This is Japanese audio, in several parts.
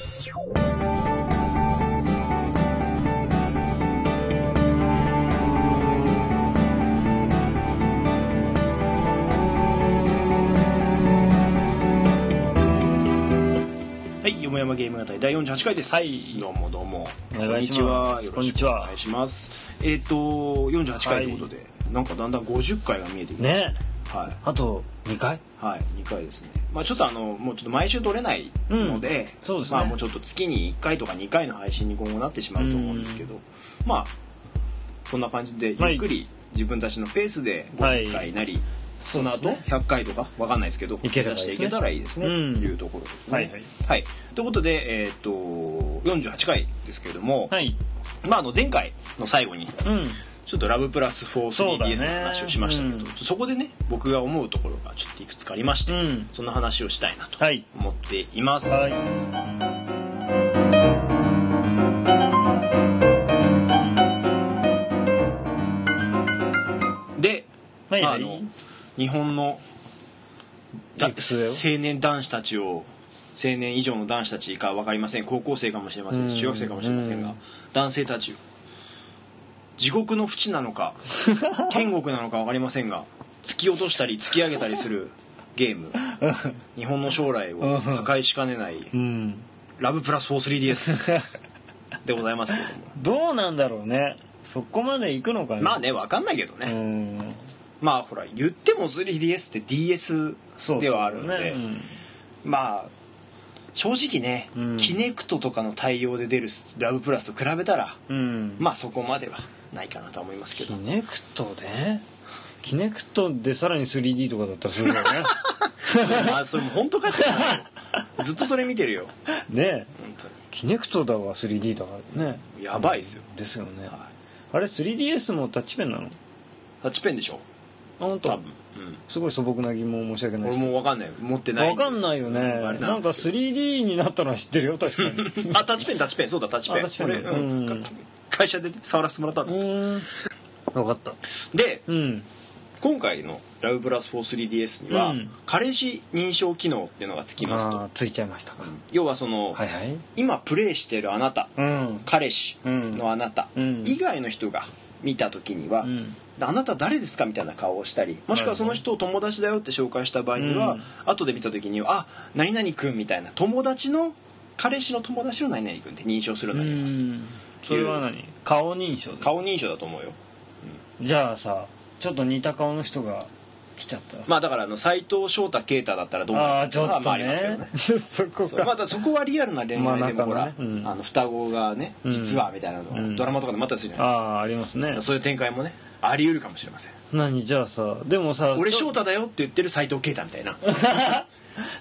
はい、よもやまゲーム語り第48回です。はいどうもどうも。お願いしますこんにちは。よろしくお願いします。えっ、と48回ということで、なんかだんだん50回が見えてきましたねはい。あと2回？はい、2回ですね。まあちょっとあの、もうちょっと毎週撮れないので、うん。そうですね。まあもうちょっと月に1回とか2回の配信に今後なってしまうと思うんですけど、まあ、そんな感じでゆっくり自分たちのペースで50回なり、その後そうです100回とかわかんないですけど、いけ出していけたらいいですね、うん。というところですね。はいはい。はい。ということで、えっ、と、48回ですけれども、はい。まああの前回の最後に、うんちょっとラブプラスそうだね。4-3DS の話をしましたけどそ,、うん。こでね僕が思うところがちょっといくつかありまして、うん。その話をしたいなとはい思っています、はい。で、はいはいまああの日本の青年男子たちを青年以上の男子たちか分かりません。高校生かもしれませんうん。中学生かもしれませんが、うん。男性たちを地獄の淵なのか 天国なのか分かりませんが突き落としたり突き上げたりするゲーム。日本の将来を破壊しかねないうん。ラブプラス 43DS でございますけれども。どうなんだろうね。そこまで行くのかねまあね分かんないけどうね、ん。まあほら言っても 3DS って DS ではあるので。そうねまあ正直ね、うん。キネクトとかの対応で出るラブプラスと比べたらうん、うん、まあそこまではないかなとは思いますけど。キネクトでキネクトでさらに 3D とかだったらすごいよね。ま あそれも本当かって。ずっとそれ見てるよ。ね。本当に。キネクトだわ 3D だからね。やばいっすよ。ですよね、はあれ 3DS もタッチペンなの？タッチペンでしょ。あ本当。多分、すごい素朴な疑問申し訳うん、ないです。俺も分かんない。持ってないわかんないよね、うんなんんですけど。3D になったのは知ってるよ確かに。あタッチペンタッチペン。そうだタッチペン。あタッチペン俺、うん。うん。か会社で触らせてもらったうの、分かった。でうん。今回の「ラブプラス 43DS」には、うん。彼氏認証機能っていうのがつきますと。ついちゃいましたか、要はその、はいはい。今プレイしてるあなたうん。彼氏のあなたうん。以外の人が見た時には、うん。あなた誰ですかみたいな顔をしたりもしくはその人を友達だよって紹介した場合には、うん。後で見た時には「あ何々君」みたいな友達の彼氏の友達の何々君って認証するようになりますと。うんそれは何？顔認証で顔認証だと思うよ。じゃあさちょっと似た顔の人が来ちゃったまあだからあの斎藤翔太啓太だったらどうあなあちょっとるかはまあありますけどね。ね そこか。まだそこはリアルな恋愛まあでもほら、ねうんあの双子がねうん。実はみたいなのがうん。ドラマとかでもあったりするじゃないですか、ああありますね。そういう展開もねあり得るかもしれません。何？じゃあさでもさ俺翔太だよって言ってる斎藤啓太みたいな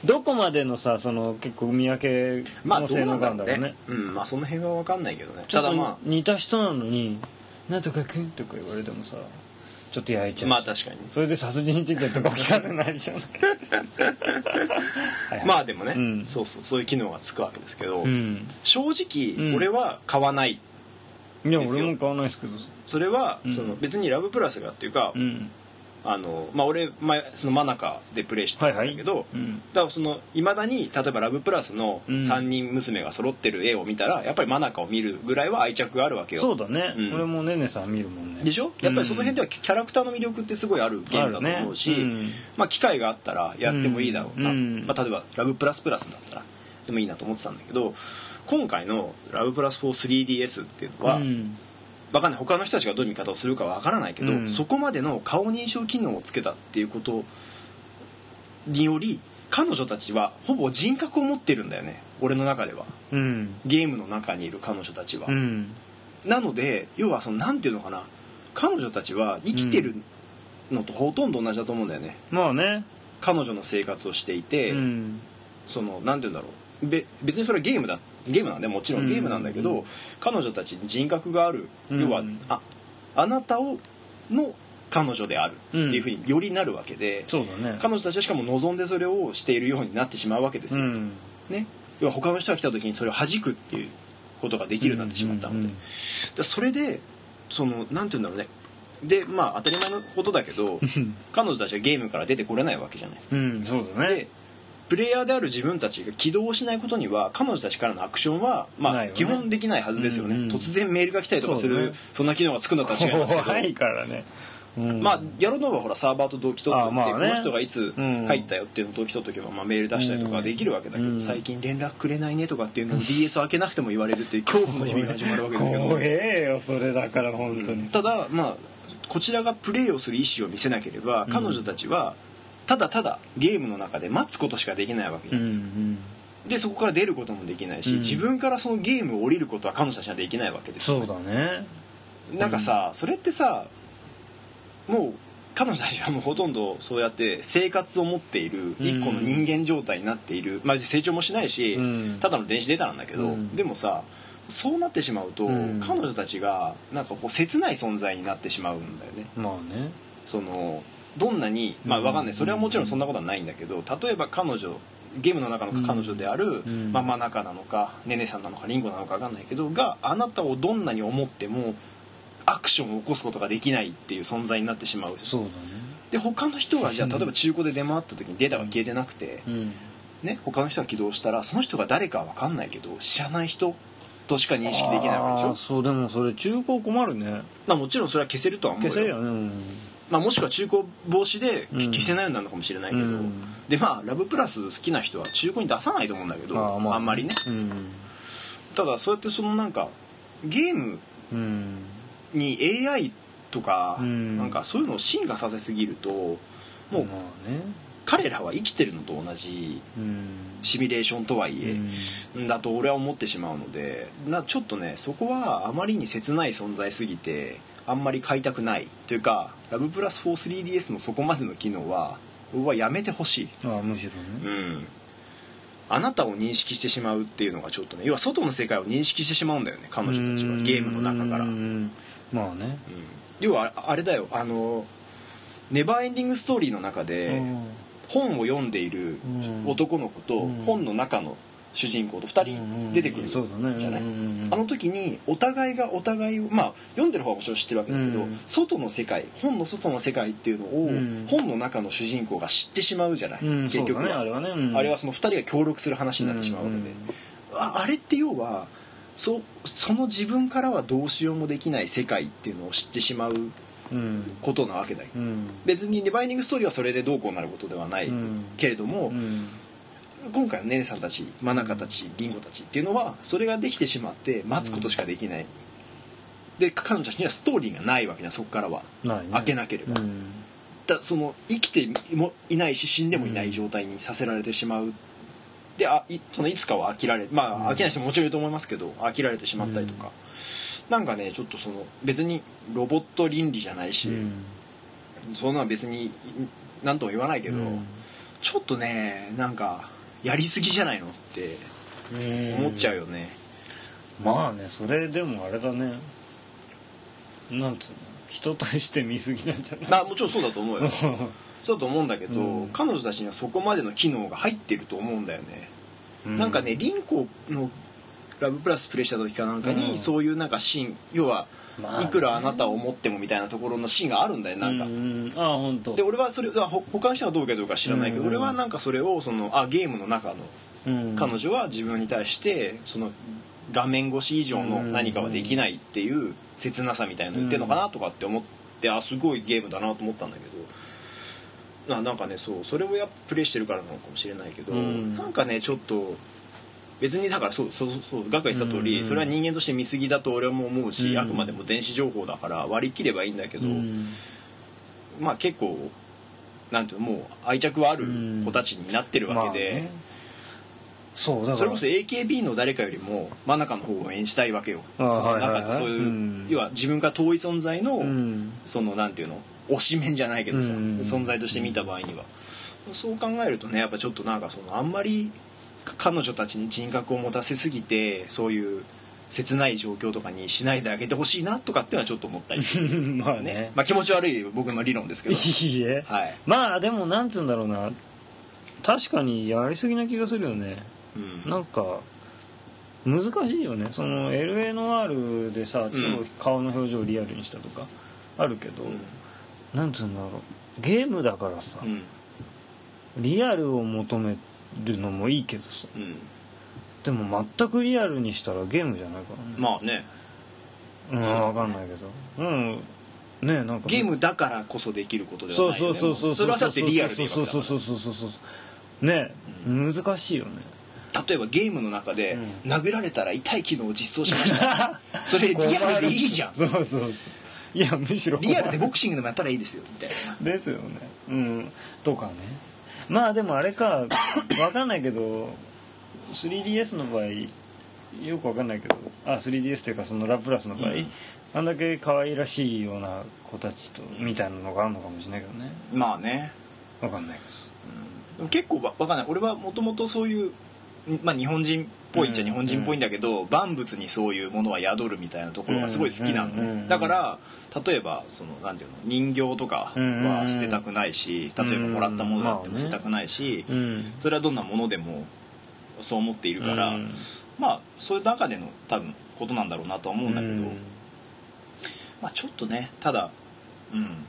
どこまでのさその結構見分けまあの性能なんだろうね。があるんだろうね。うんまあその辺は分かんないけどね。ちょっとただま似た人なのに「なんとかくん」とか言われてもさちょっと焼いちゃうあまあ確かに。それで殺人事件とか聞かれないじゃん。はいはい。まあでもね、うん。そうそうそういう機能がつくわけですけど、うん。正直うん。俺は買わないいやですよ。俺も買わないですけど。それは、うん。その別にラブプラスがっていうか、うんあのまあ俺前その真中でプレイしてたんだけど、うん。だからそのいまだに例えば「ラブプラス」のうん。3人娘が揃ってる絵を見たらやっぱり真中を見るぐらいは愛着があるわけよ。そうだね、うん。俺もねねさん見るもんね。でしょ？やっぱりその辺ではキャラクターの魅力ってすごいあるゲームだと思うし、ね。うん。まあ、機会があったらやってもいいだろうな、うん。まあ、例えば「ラブプラスプラス」だったらでもいいなと思ってたんだけど今回の「ラブプラス 4-3DS」っていうのは、うんわかんない。他の人たちがどういう見方をするかわからないけど、うん。そこまでの顔認証機能をつけたっていうことにより彼女たちはほぼ人格を持ってるんだよね。俺の中では。うん。ゲームの中にいる彼女たちは、うん。なので要はそのなんていうのかな。彼女たちは生きてるのとほとんど同じだと思うんだよね。まあね。彼女の生活をしていて、うん。そのなんていうんだろう。べ別にそれはゲームだゲームなんでもちろんゲームなんだけど、うん。彼女たちに人格がある、うん。要はああなたをの彼女であるっていうふうによりなるわけで、そうだね。彼女たちはしかも望んでそれをしているようになってしまうわけですよ、うん。ね、要は他の人が来た時にそれを弾くっていうことができるようになってしまったので、うそれでそのなんていうんだろうね。でまあ当たり前のことだけど彼女たちはゲームから出てこれないわけじゃないですか。うんそうだね。でプレイヤーである自分たちが起動しないことには彼女たちからのアクションは、まあ、基本できないはずですよね、うん。うん突然メールが来たりとかするそんな機能がつくんだったら違いますけど。怖いからね、うん。まあやろうと思えばほらサーバーと同期取ってね。この人がいつうん入ったよっていうのを同期取っておけば、まあ、メール出したりとかできるわけだけど、うん。最近連絡くれないねとかっていうのを DS 開けなくても言われるっていう恐怖の日々が始まるわけですけど。怖えよそれだから本当に、ただまあこちらがプレイをする意思を見せなければ彼女たちはただただゲームの中で待つことしかできないわけじゃうないですか、んでそこから出ることもできないし、うん。自分からそのゲームを降りることは彼女たちにはできないわけですそうだね。なんかさ、それってさもう彼女たちはもうほとんどそうやって生活を持っている一個の人間状態になっている、まあ、成長もしないし、うん。ただの電子データなんだけど、うん。でもさそうなってしまうと、うん。彼女たちがなんかこう切ない存在になってしまうんだよね。まあね。そのどんなにまあわかんない。それはもちろんそんなことはないんだけど例えば彼女ゲームの中の彼女である、うん。まあ、真中なのかねねさんなのかリンゴなのかわかんないけどがあなたをどんなに思ってもアクションを起こすことができないっていう存在になってしまう。そうだね。で他の人がじゃあ例えば中古で出回った時にデータが消えてなくて、うん。ね、他の人が起動したらその人が誰かは分かんないけど知らない人としか認識できないわけでしょ？そうでもそれ中古困るね。まあもちろんそれは消せるとは思うよ。消せるよねうんまあ、もしくは中古防止でうん。消せないようになるのかもしれないけど、うん。でまあラブプラス好きな人は中古に出さないと思うんだけど、まあまあんまりね。うん。ただそうやってそのなんかゲームうん。に AI とか、うん。なんかそういうのを進化させすぎるともう彼らは生きてるのと同じうん。シミュレーションとはいえ、うん。だと俺は思ってしまうのでなちょっとねそこはあまりに切ない存在すぎてあんまり買いたくないというかラブプラス 43DS のそこまでの機能は僕はやめてほしい。ああむしろうねん。あなたを認識してしまうっていうのがちょっとね要は外の世界を認識してしまうんだよね彼女たちは。ゲームの中から、ううんんまあね。要はあれだよあのネバーエンディングストーリーの中で本を読んでいるうん。男の子とうん。本の中の主人公と2人出てくるじゃない？うんうんうんあの時にお互いがお互いをまあ読んでる方はもちろん知ってるわけだけど、うん。外の世界本の外の世界っていうのを、うん。本の中の主人公が知ってしまうじゃない、うん結局そうだねはあれはね。うん。あれはその2人が協力する話になってしまうわけで、ああれって要はそその自分からはどうしようもできない世界っていうのを知ってしまううん。ことなわけだよ。うん。別にネバイニングストーリーはそれでどうこうなることではないうん。けれども、うん今回のねねさんたち真中たちりんごたちっていうのはそれができてしまって待つことしかできない、で彼女たちにはストーリーがないわけだそこからは。ないね開けなければ、うん。だその生きてもいないし死んでもいない状態にさせられてしまう。であいそのいつかは飽きられまあうん。飽きない人ももちろんいると思いますけど飽きられてしまったりとか、なんかねちょっとその別にロボット倫理じゃないし、うん。そんなの別に何とも言わないけど、うん。ちょっとねなんかやりすぎじゃないのって思っちゃうよね、まあねそれでもあれだね。なんつうの。人として見過ぎなんじゃない？まあもちろんそうだと思うよ。そうだと思うんだけど、うん。彼女たちにはそこまでの機能が入ってると思うんだよね、なんかねリンコのラブプラスプレイした時かなんかに、うん。そういうなんかシーン要はまあね。いくらあなたを思ってもみたいなところのシーンがあるんだよなんか、うんああ本当。で俺はそれはほ他の人はどうかどうか知らないけど、うん俺はなんかそれをそのあゲームの中のうん彼女は自分に対してその画面越し以上の何かはできないっていう切なさみたいなの言ってるのかなとかって思ってあすごいゲームだなと思ったんだけど。ななんかねそうそれをやっぱプレイしてるからなのかもしれないけど、うん。なんかねちょっと別にだからそうそうそうそうガクが言ってた通り、うんそれは人間として見過ぎだと俺も思うし、うん。あくまでも電子情報だから割り切ればいいんだけど、うん。まあ結構なんていうのもう愛着はある子たちになってるわけで。そうだから。それこそ AKB の誰かよりも真中の方を演じたいわけよ。そあの中ってそういう、うん。要は自分が遠い存在の、うん。そのなんていうの推し面じゃないけどさ、うん。存在として見た場合には。そう考えるとねやっぱちょっとなんかそのあんまり彼女たちに人格を持たせすぎてそういう切ない状況とかにしないであげてほしいなとかっていうのはちょっと思ったりする。まあね。ねまあ気持ち悪い僕の理論ですけど。いいえ。はい、まあでもなんつうんだろうな。確かにやりすぎな気がするよね。うん。なんか難しいよね。その LA ノワールでさうん。超顔の表情をリアルにしたとかあるけど、うん。なんつうんだろう。ゲームだからさ、うん。リアルを求めるのもいいけどさ。うん。でも全くリアルにしたらゲームじゃないからね。まあね。うん分かんないけど。うんねなんか。ゲームだからこそできることではそうないよね。そうそうそうそれはだってリアルでそうそうそうそうそうそう。ね難しいよね。例えばゲームの中でうん。殴られたら痛い機能を実装しました。それリアルでいいじゃん。そうそうそういやむしろ。リアルでボクシングでもやったらいいですよみたいな。さですよね。うん。とかね まあでもあれかわかんないけど 3DS の場合よくわかんないけどあ 3DS っていうかそのラプラスの場合、うん。あんだけ可愛らしいような子たちとみたいなのがあるのかもしれないけどね。まあね。わかんないけでも結構わわかんない。俺はもともとそういうまあ日本人っぽいっちゃ日本人っぽいんだけど、万物にそういうものは宿るみたいなところがすごい好きなのね、うん。うん。うん。だから例えばそのなんていうの人形とかは捨てたくないし、うん例えばもらったものだっても捨てたくないし、それはどんなものでもそう思っているから、うん。まあそういう中での多分ことなんだろうなとは思うんだけど、うん。まあちょっとねただうん。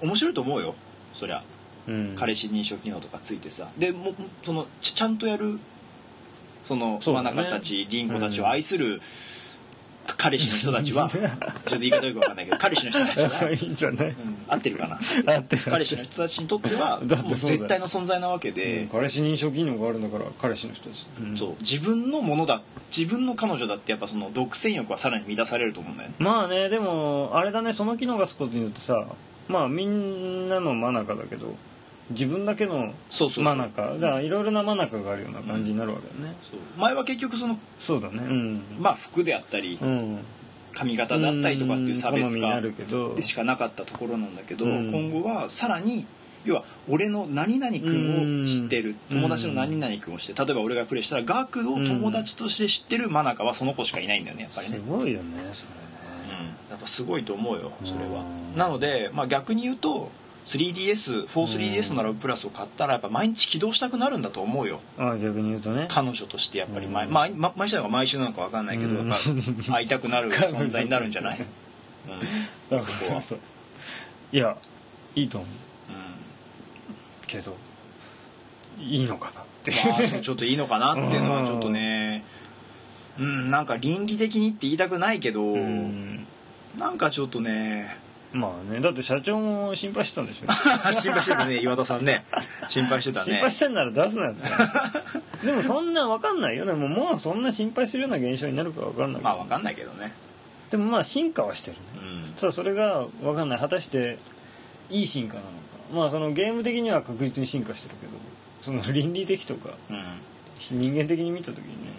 面白いと思うよ。そりゃ。うん。彼氏認証機能とかついてさ。でもそのちちゃんとやるその真中たち凛子たちを愛する彼氏の人たちは ちょっと言い方よくわかんないけど彼氏の人たちは、いいんじゃない？うん合ってるかな？合ってる。彼氏の人たちにとってはもう絶対の存在なわけで、うん彼氏認証機能があるんだから彼氏の人です、そう。自分のものだ自分の彼女だってやっぱその独占欲はさらに満たされると思うんだよね。まあねでもあれだねその機能がつくことによってさまあみんなの真中だけど自分だけのそうそうそう。真中だからいろいろな真中があるような感じになるわけだね、そう。前は結局そのそうだね。うん。まあ服であったりうん。髪型だったりとかっていう差別化でしかなかったところなんだけど、うん。今後はさらに要は俺の何々君を知ってる。うん友達の何々君を知って例えば俺がプレイしたらガクを友達として知ってる真中はその子しかいないんだよねやっぱりね。す、ごいよねそれね。うん、やっぱすごいと思うよそれは。うん。なので、まあ、逆に言うと 3DS43DS のラブプラスを買ったらやっぱ毎日起動したくなるんだと思うよ。ああ逆に言うとね。彼女としてやっぱり毎,、うん。まあま毎週なのか毎週なのか分かんないけど、うん。やっぱ会いたくなる 存在になるんじゃない、うん、そこは、いやいいと思う。うん。けどいいのかなって。まあそうちょっといいのかなっていうのはちょっとね。うんなんか倫理的にって言いたくないけど、うん。なんかちょっとねまあねだって社長も心配してたんでしょ。心配してたね岩田さんね。心配してたね。心配してんなら出すなよって話。でもそんな分かんないよね。もうもうそんな心配するような現象になるか分かんないまあ分かんないけどね。でもまあ進化はしてるね。うん。ただそれが分かんない。果たしていい進化なのか。まあそのゲーム的には確実に進化してるけど。その倫理的とかうん。人間的に見た時にね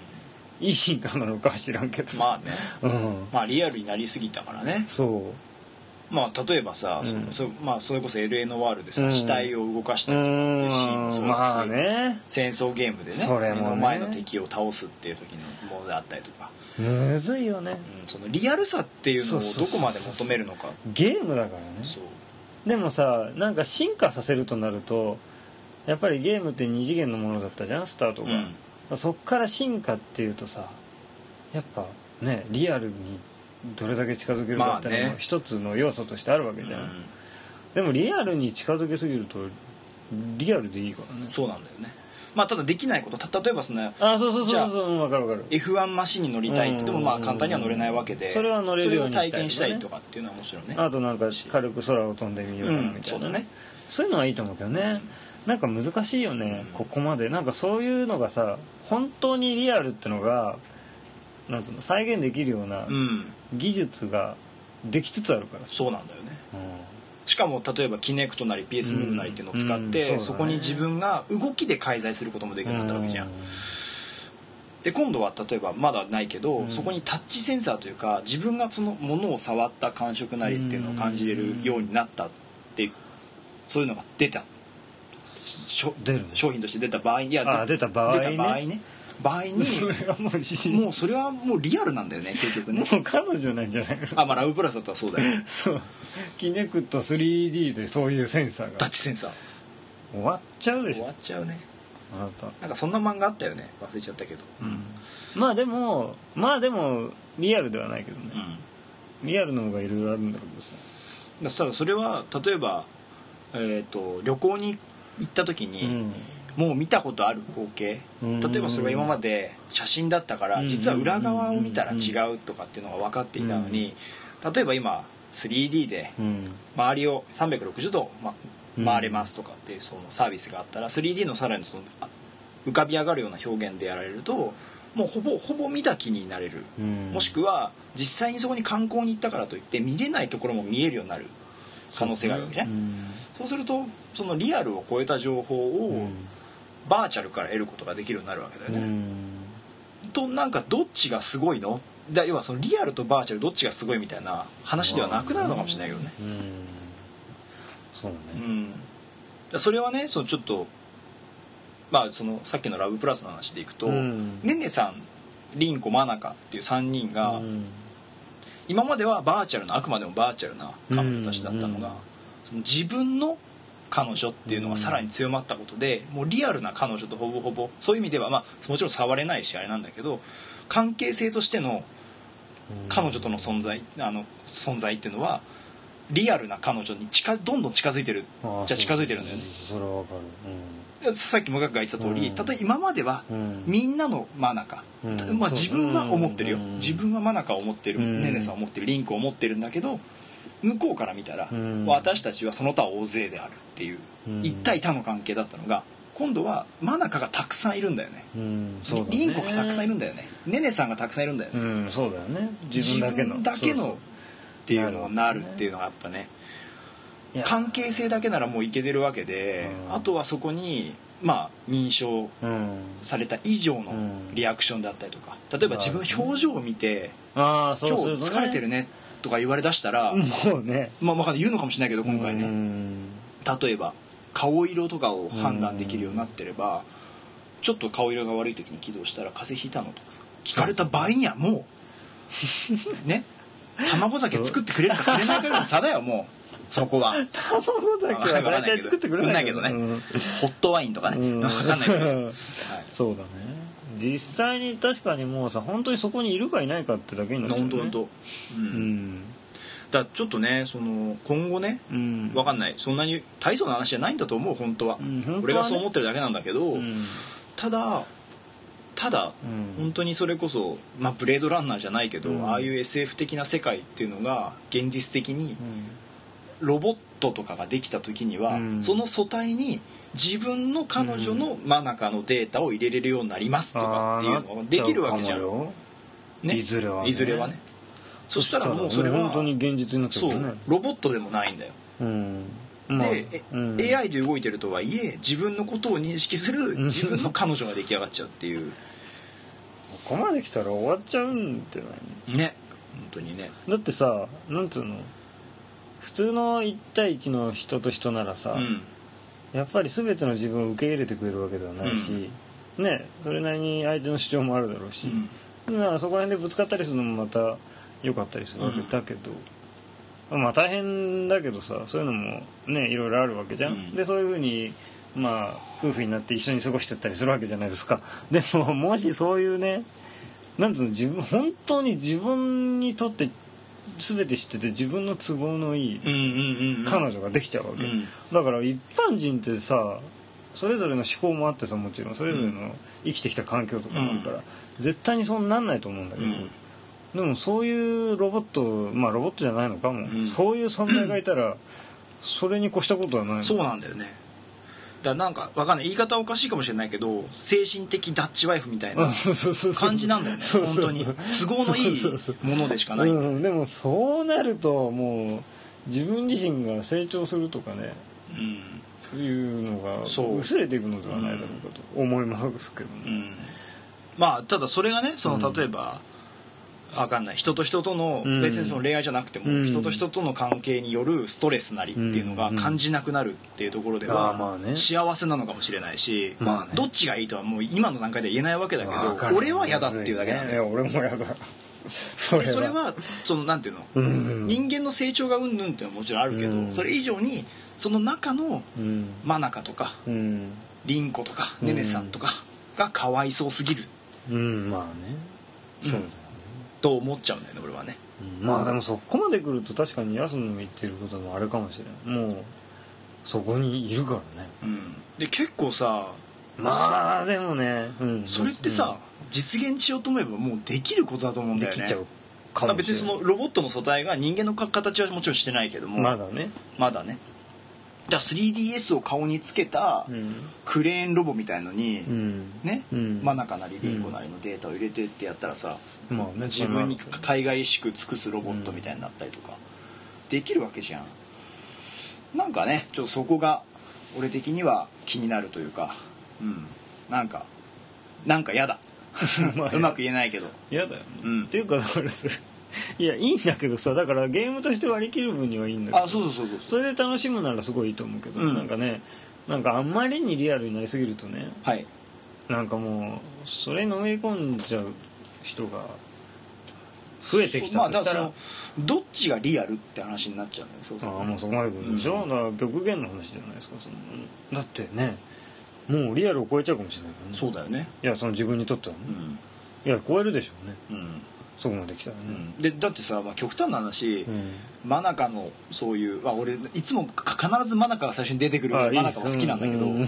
いい進化なのかは知らんけど。まあね。うん。まあリアルになりすぎたからね。そまあ例えばさ、そうん。そまあ、それこそ LNOR でさ、うん。死体を動かしううたりとかっていうシーンもそうだしん。まあね。戦争ゲームでねね。目の前の敵を倒すっていう時のものであったりとか、むずいよね。うん、そのリアルさっていうのをどこまで求めるのかゲームだからね。そう。でもさなんか進化させるとなるとやっぱりゲームって二次元のものだったじゃん？スタートが、そっから進化っていうとさやっぱねリアルにどれだけ近づけるかっていうのまあね。も一つの要素としてあるわけじゃん、でもリアルに近づけすぎるとリアルでいいからね。そうなんだよね。まあただできないこと。た例えばそのあそうそうそうそう。うん分かる分かる。F1 マシンに乗りたい。って言ってもうんまあ簡単には乗れないわけで。それは乗れるようにね。体験したいとかっていうのはもちろんね。あとなんか軽く空を飛んでみようかなみたいな、うんそうだね。そういうのはいいと思うけどね、なんか難しいよね、うん。ここまで。なんかそういうのがさ本当にリアルってのがなんつうの再現できるようなうん。技術ができつつあるからさ、そうなんだよね。うしかも例えばキネクトなり PS ムーブなりっていうのを使って、うん。うんそうだね。そこに自分が動きで介在することもできるようになったわけじゃん、で今度は例えばまだないけど、うん。そこにタッチセンサーというか自分がそのものを触った感触なりっていうのを感じれるようになったってそういうのが出た。しょ出るの商品として出た場合にいやあ出た場合ね。出た場合ね場合に もう自もうそれはもうリアルなんだよね結局ね。もう彼女なんじゃないの。あまあラブプラスだったらそうだよ。そう。キネクト 3D でそういうセンサーが。タッチセンサー。終わっちゃうでしょ。終わっちゃうね。あなた。なんかそんな漫画あったよね。忘れちゃったけど。うん。まあでもまあでもリアルではないけどね、リアルの方がいろいろあるんだろうけどさ。だからそれは例えば、えー、と旅行に行った時に、うんもう見たことある光景。うん。例えばそれが今まで写真だったからうん。実は裏側を見たら違うとかっていうのが分かっていたのに例えば今 3D でうん。周りを360度、回れますとかっていうそのサービスがあったら 3D のさらにそのあ浮かび上がるような表現でやられるともうほぼほぼ見た気になれる。うん。もしくは実際にそこに観光に行ったからといって見れないところも見えるようになる。可能性があるわけねそうするとそのリアルを超えた情報をバーチャルから得ることができるようになるわけだよね、うん。となんかどっちがすごいの？だ要はそのリアルとバーチャルどっちがすごいみたいな話ではなくなるのかもしれないけどね、うん。そうね。うん、だそれはねそのちょっとまあそのさっきの「ラブプラス」の話でいくと、うん。ねねさん凛子真中っていう3人が、うん。今まではバーチャルなあくまでもバーチャルな彼女たちだったのが、うん。その自分の彼女っていうのがさらに強まったことで、もうリアルな彼女とほぼほぼそういう意味では、まあ、もちろん触れないしあれなんだけど関係性としての彼女との存在あの存在っていうのはリアルな彼女に近どんどん近づいてるじゃあ近づいてるんだよね。それはわかさっきもがくが言ってた通り、うん。例えば今まではみんなの真中、うん。まあ、自分は思ってるよ、うん。自分は真中を思ってる、うん。ねねさんを思ってる。リンクを思ってるんだけど向こうから見たら、うん。私たちはその他大勢であるっていう、うん。一対他の関係だったのが今度は真中がたくさんいるんだよね。うん。そうだね。リンコがたくさんいるんだよね。ねねさんがたくさんいるんだよね、うん。そうだよね。自分だけの。だけのっていうのになるっていうのがやっぱね関係性だけならもういけてるわけで、うん。あとはそこにまあ認証うん。された以上のうん。リアクションだったりとか例えば自分の表情を見てああ「今日疲れてるね」とか言われだしたら、もうね。まあわかんない言うのかもしれないけど今回うねん。例えば顔色とかを判断できるようになってればちょっと顔色が悪い時に起動したら「風邪ひいたの?」とかさ聞かれた場合にはもう ね卵酒作ってくれるかくれないかの差だよもう。そこは。卵だけは大体作ってくれないけどねうん。ホットワインとかね。うん。分かんないけど、はい。そうだね実際に確かにもうさ本当にそこにいるかいないかってだけになっちゃう、ね、本当本当。ううん。んだちょっとねその今後ねうん。わかんない。そんなに大層な話じゃないんだと思う本当は,、うん本当はね。俺がそう思ってるだけなんだけど、うん。ただただうん。本当にそれこそ、まあ、ブレードランナーじゃないけど、うん。ああいう SF 的な世界っていうのが現実的にうん。ロボットとかができた時には、うん。その素体に自分の彼女の真中のデータを入れれるようになりますとかっていうのができるわけじゃん、ね、いずれはね。いずれはね。そしたらもうそれは本当に現実になっちゃそううね。ロボットでもないんだよ。うん。まあで、えうん。AI で動いてるとはいえ自分のことを認識するん。自分の彼女が出来上がっちゃうっていう。ここまで来たら終わっちゃうんじゃないね。本当にね。だってさなんつうの？普通の1対1の人と人ならさ、うんやっぱり全ての自分を受け入れてくれるわけではないし、ねそれなりに相手の主張もあるだろうし、だからそこら辺でぶつかったりするのもまた良かったりするわけうんだけど、まあ大変だけどさそういうのもねいろいろあるわけじゃん、うん。でそういうふうにまあ夫婦になって一緒に過ごしてったりするわけじゃないですか。でももしそういうねなんつうの自分本当に自分にとって全て知ってて自分の都合のいいうんうんうんうん。彼女ができちゃうわけ、うん。だから一般人ってさそれぞれの思考もあってさもちろんそれぞれの生きてきた環境とかもあるから、絶対にそうなんないと思うんだけど、うん。でもそういうロボットまあロボットじゃないのかも、うん。そういう存在がいたらそれに越したことはないのそうなんだよねだなんかわかんない。言い方おかしいかもしれないけど精神的ダッチワイフみたいな感じなんだよね。本当に。都合のいいものでしかない、うん、でもそうなるともう自分自身が成長するとかね。うん。いうのが薄れていくのではないだろうかと思いますけどね、うん。まあただそれがねそのうん。例えば、わかんない。人と人との、うん。別にその恋愛じゃなくても、うん。人と人との関係によるストレスなりっていうのがうん。感じなくなるっていうところであは、幸せなのかもしれないし、まあね。どっちがいいとはもう今の段階では言えないわけだけど俺は嫌だっていうだけなんだよ、俺も嫌だ。そ でそれはそのなんていうの、うん。人間の成長がうんぬんっていうのはもちろんあるけど、うん。それ以上にその中のうん。真中とかうん。凛子とかうんねねさんとかがかわいそうすぎる。うん。まあね。そうだと思っちゃうんだよね俺はね。うん。まあでもそこまで来ると確かに安野の言ってることもあれかもしれない。もうそこにいるからね。うん。で結構さまあでもね、うん、それってさ、実現しようと思えばもうできることだと思ううんん、だよね。できちゃうかまあも別にそのロボットの素体が人間の形はもちろんしてないけども。まだね、まだねじゃあ 3DS を顔につけたうん。クレーンロボみたいのに、うん。ね、うん。マナカなりリンゴなりのデータを入れてってやったらさ、まあね自分に海外しく尽くすロボットみたいになったりとか、できるわけじゃん。なんかねちょっとそこが俺的には気になるというかうん。なんかなんか嫌だ。まあうまく言えないけど。嫌だよ。ね、うん。っていうかだからさいやいいんだけどさだからゲームとして割り切る分にはいいんだけど。あそうそうそうそう。それで楽しむならすごいいいと思うけど、うん。なんかねなんかあんまりにリアルになりすぎるとねはい。なんかもうそれにのめり込んじゃう人が増えてきまあたとしたら、だからそのどっちがリアルって話になっちゃうんそうそう。ああもうそこまで来るんでしょ、うん。だから極限の話じゃないですかその。だってねもうリアルを超えちゃうかもしれないからね。そうだよね。いやその自分にとってはね。う、ん。いや超えるでしょうね。うんそこまで来たらね。うん。でだってさ、まあ、極端な話、うん、マナカのそういう、まあ、俺いつもか必ずマナカが最初に出てくるマナカが好きなんだけどうん。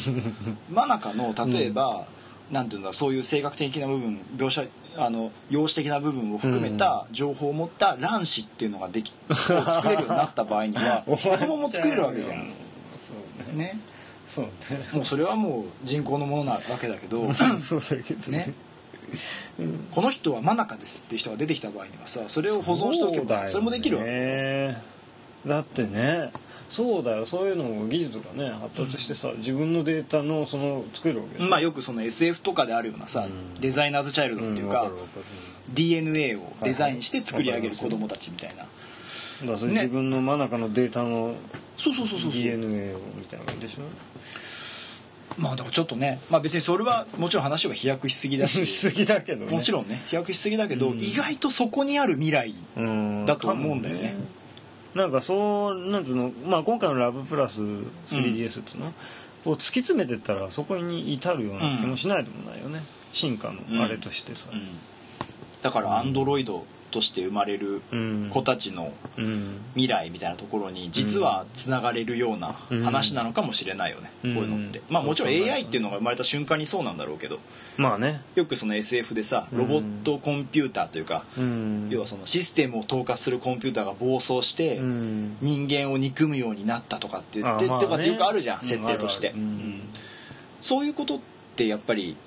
マナカの例えば、なんていうんだそういう性格的な部分描写あの容姿的な部分を含めた情報を持った卵子っていうのができを作れるようになった場合には 子供も作れるわけじゃん。そうね。ね。そうね。もうそれはもう人工のものなわけだけど そうだけどねこの人はマナカですっていう人が出てきた場合にはさそれを保存しておけばさそ,、れもできるわけ。ねだってねそうだよ。そういうの技術がね発達してさ自分のデータのその作れるわけまあよくその SF とかであるようなさ、うん。デザイナーズチャイルドっていうか,、んわるわか DNA をデザインして作り上げる子供たちみたいな、るだそれね。自分の真中のデータのそうそうそうそうそう。DNA をみたいな感じでしょまあだからちょっとね、まあ、別にそれはもちろん話が飛躍しすぎだし。しすぎだけどね。もちろんね飛躍しすぎだけど、うん。意外とそこにある未来うん。だと思うんだよね。かもなんかそうなんつうの、まあ、今回の「ラブプラス 3DS」っつうの、を突き詰めてったらそこに至るような気もしないでもないよね、進化のあれとしてさ。うん。だからアンドロイドとして生まれるうん。子たちのうん。未来みたいなところに実はつながれるような話なのかもしれないよね、うん。こういうのって、うんまあもちろん AI っていうのが生まれた瞬間にそうなんだろうけどまあね。よくその SF でさロボットコンピューターというか、うん。要はそのシステムを統括するコンピューターが暴走して、うん。人間を憎むようになったとかって言って、とかってよくあるじゃん、うん。設定として、そういうことってやっぱり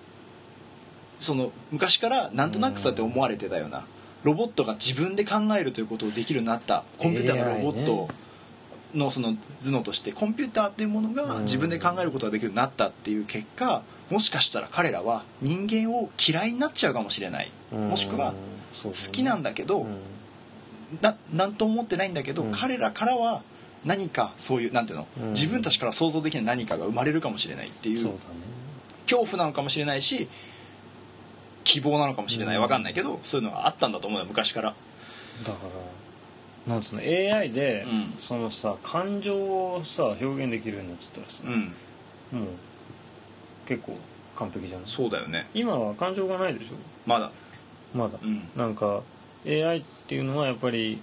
その昔からなんとなくさって思われてたようなロボットが自分で考えるということをできるようになったコンピューターがロボットのその頭脳としてコンピューターというものが自分で考えることができるようになったっていう結果もしかしたら彼らは人間を嫌いになっちゃうかもしれない。もしくは好好きなんだけど、ななんとも思ってないんだけど、うん。彼らからは何かそういうなんていうの、うん。自分たちから想像できない何かが生まれるかもしれないっていう恐怖なのかもしれないし希望なのかもしれない。うん。わかんないけどそういうのがあったんだと思うよ昔から。だからなんつうの AI で、うん。そのさ感情をさ表現できるようになっちゃったらさ、うん。もう結構完璧じゃない？そうだよね。今は感情がないでしょ？まだ。まだ、うん。なんか AI っていうのはやっぱり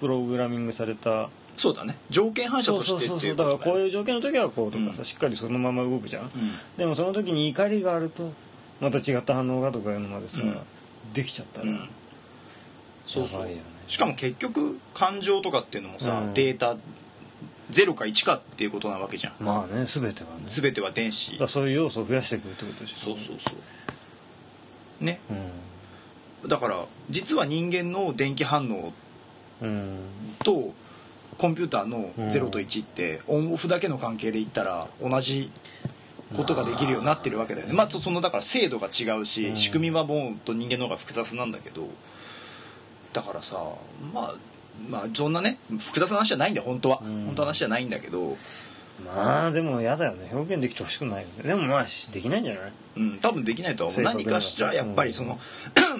プログラミングされたそうだね。条件反射そうそうそうそうう。だからこうういう条件の時はこうとかさ、うん。しっかりそのまま動くじゃん。ことねでもその時に怒りがあるとまた違った反応がとかいうのまでさ、うん。できちゃったら、うん。うんそう。そうね。しかも結局感情とかっていうのもさ、うん。データ0か1かっていうことなわけじゃん。まあね全てはね。全ては電子。そういう要素を増やしていくってことでしょそうそうそう。ね。うだから実は人間の電気反応とコンピューターのうん0と1ってオンオフだけの関係で言ったら同じことができるようになってるわけだよね。まあそのだから精度が違うし、うん。仕組みはもっと人間の方が複雑なんだけどだからさまあまあそんなね複雑な話じゃないんだよ本当は、うん。本当の話じゃないんだけど。まあでも嫌だよね。表現できてほしくないよね。でもまあしできないんじゃない？うん多分できないとは思う。何かしらやっぱりその、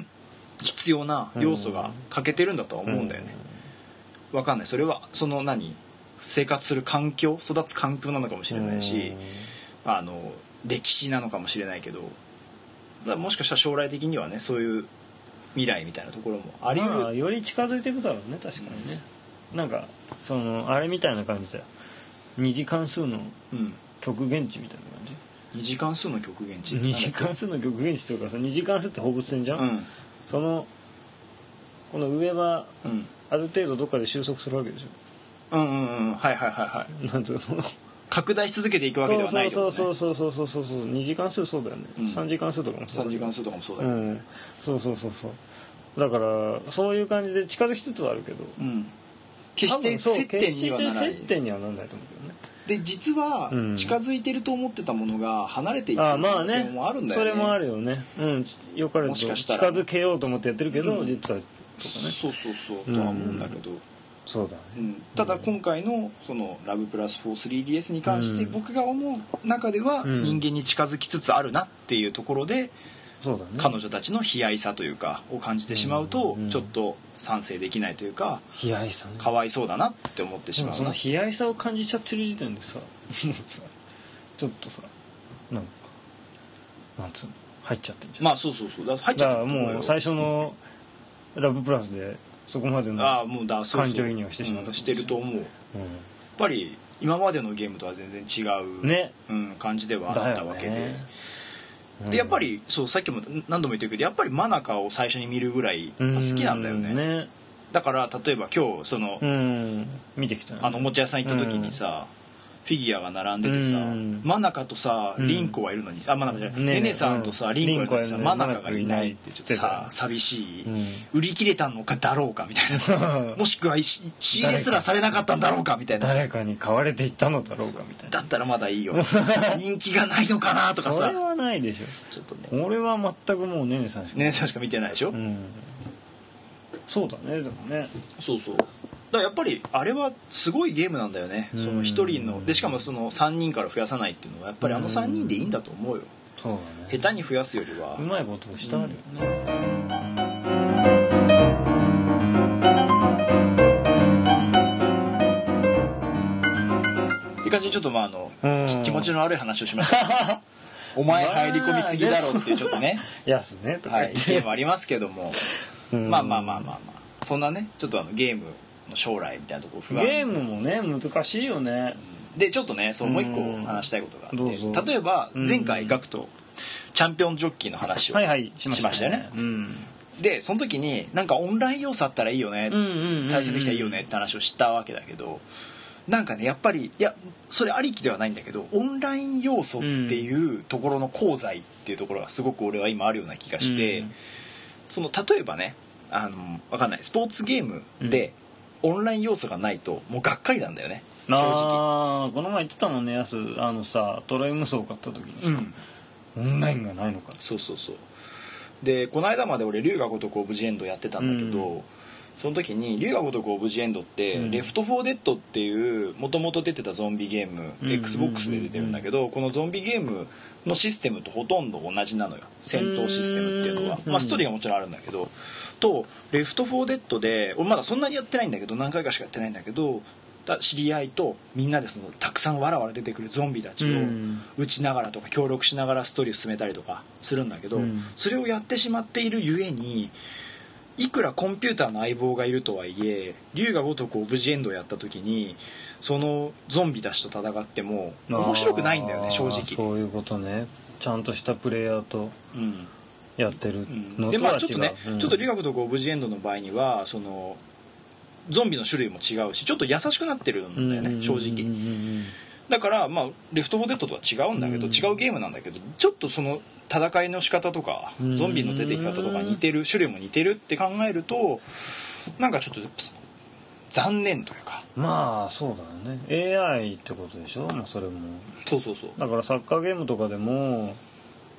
必要な要素が欠けてるんだとは思うんだよね、わかんない。それはその何？生活する環境？育つ環境なのかもしれないし、あの歴史なのかもしれないけどもしかしたら将来的にはねそういう未来みたいなところもあり得る、まあより近づいていくだろうね確かにね。なんかそのあれみたいな感じだよ。二次関数のうん、極限値みたいな感じ？二次関数の極限値。二次関数の極限値というかさ二次関数って放物線じゃん、うん。そのこの上はうん。ある程度どっかで収束するわけでしうんうんうん。はいはいはいはい。ょなんつうの？拡大し続けていくわけではないそうそうそうそうそうそうそう。二次関数そうだよね、うん。三次関数とかもそうだ数とかもそうだよね。うん。そうそうそうそう。だからそういう感じで近づきつつはあるけど。うん。決して接点にはならない。決して接点にはならないと思うけどね。で実はうん。近づいてると思ってたものが離れていくああ可能性まあねもあるんだよね。それもあるよね。うん。よかれと。近ら。づけようと思ってやってるけど、うん。実はとかね。そうそうそう。うん。とは思うんだけど、そうだね。うん。ただ今回のその「ラブプラス 43DS」に関してうん。僕が思う中ではうん。人間に近づきつつあるなっていうところでそうだね。彼女たちの悲哀さというかを感じてしまうとうんちょっと賛成できないというか悲哀さね。かわいそうだなって思ってしでもその悲哀さを感じちゃってる時点でさ ちょっとさなんかなんつうの入っちゃってんじゃん、まあそうそうそう。だから入っちゃったと思うよ。もう最初の「ラブプラス」でそこまでのああもうだそうそう。感情移入をしてしまった。うんしてると思う。やっぱり今までのゲームとは全然違う、ね。うん、感じではあったわけで、ね。でやっぱりそうさっきも何度も言ってるけどやっぱり真中を最初に見るぐらいうん好きなんだよね。ね。だから例えば今日その、うん。見てきたね。あのおもちゃ屋さん行った時にさ、フィギュアが並んでてさ、うん。真中とさうん。リンコはいるのに、あ真中じゃない、ねえねねさんとさ、うん。リンコはいるのにさ真中がいないってちょっとさ寂しい、うん。売り切れたのかだろうかみたいなもしくはし仕入れすらされなかったんだろうかみたいなさ。誰かに買われていったのだろうかみたいな。だったらまだいいよ。人気がないのかなとかさ。それはないでしょ。ちょっとね。俺は全くもうねねさんしかねねさんしか見てないでしょ、うん。そうだねでもね。そうそうだやっぱりあれはすごいゲームなんだよね、うん。その1人の。でしかもその3人から増やさないっていうのはやっぱりあの3人でいいんだと思うよ。そうだね。下手に増やすよりは。うまいことをしてあるよね、っていう感じでちょっとまああの、気持ちの悪い話をしました。お前入り込みすぎだろっていうちょっとね、やすねとかはい、言って、意見もありますけども、うん。まあまあまあまあまあ。そんなねちょっとあのゲームの将来みたいなところ不安。ゲームもね難しいよね。でちょっとねそうもう一個うん話したいことがあって。例えばうん。前回ガクとチャンピオンジョッキーの話をはいはいしましたよね。うん。でその時になんかオンライン要素あったらいいよね、対戦できたらいいよねって話をしたわけだけどなんかねやっぱりいやそれありきではないんだけどオンライン要素っていうところの功罪っていうところがすごく俺は今あるような気がして、うん。その例えばねあのわかんない。スポーツゲームでオンライン要素がないともうがっかりなんだよね。正直。ああこの前言ってたもんねやすあのさトロイ無双買った時にさ、うん。オンラインがないのか。そうそうそう。でこの間まで俺龍が如く Of the End やってたんだけど、うん。その時に龍が如く Of the End って、うん。レフト・フォー・デッドっていうもともと出てたゾンビゲーム、うん。XBOX で出てるんだけど、このゾンビゲームのシステムとほとんど同じなのよ。戦闘システムっていうのは、うん。まあ、ストーリーがもちろんあるんだけどとレフト・フォー・デッドで俺まだそんなにやってないんだけど何回かしかやってないんだけどだ知り合いとみんなでそのたくさんわらわら出てくるゾンビたちを、うん。撃ちながらとか協力しながらストーリーを進めたりとかするんだけど、うん。それをやってしまっているゆえにいくらコンピューターの相棒がいるとはいえ龍が如く Of the End をやった時にそのゾンビたちと戦っても面白くないんだよね正直。そういうことね。ちゃんとしたプレイヤーと。うんやってるうん。のとは違う、でまあちょっとね、う。ん。ちょっと龍が如く Of the End の場合にはそのゾンビの種類も違うしちょっと優しくなってるんだよね正うん。うん。直。うん。だからまあレフト・フォー・デッドとは違うんだけど、うん。違うゲームなんだけどちょっとその戦いの仕方とかうん。ゾンビの出てき方とか似てる種類も似てるって考えるとなんかちょっと残念というか。まあそうだよね。AI ってことでしょ、まあ、それも。そうそうそう。だからサッカーゲームとかでも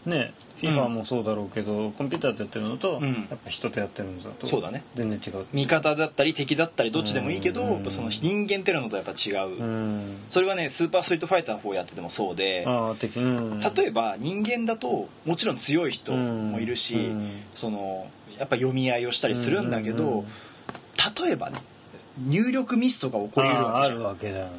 ねうん FIFA もそうだろうけど、コンピューターでやってるのと、うん。やっぱ人とやってるのだとそうだね。全然違う。味方だったり敵だったりどっちでもいいけどうん。やっぱその人間ってのとやっぱ違う、うん。それはねスーパーストリートファイター4やっててもそうで例えば人間だともちろん強い人もいるし、うん。そのやっぱ読み合いをしたりするんだけど、例えばね入力ミスとか起こり得るわけだよね。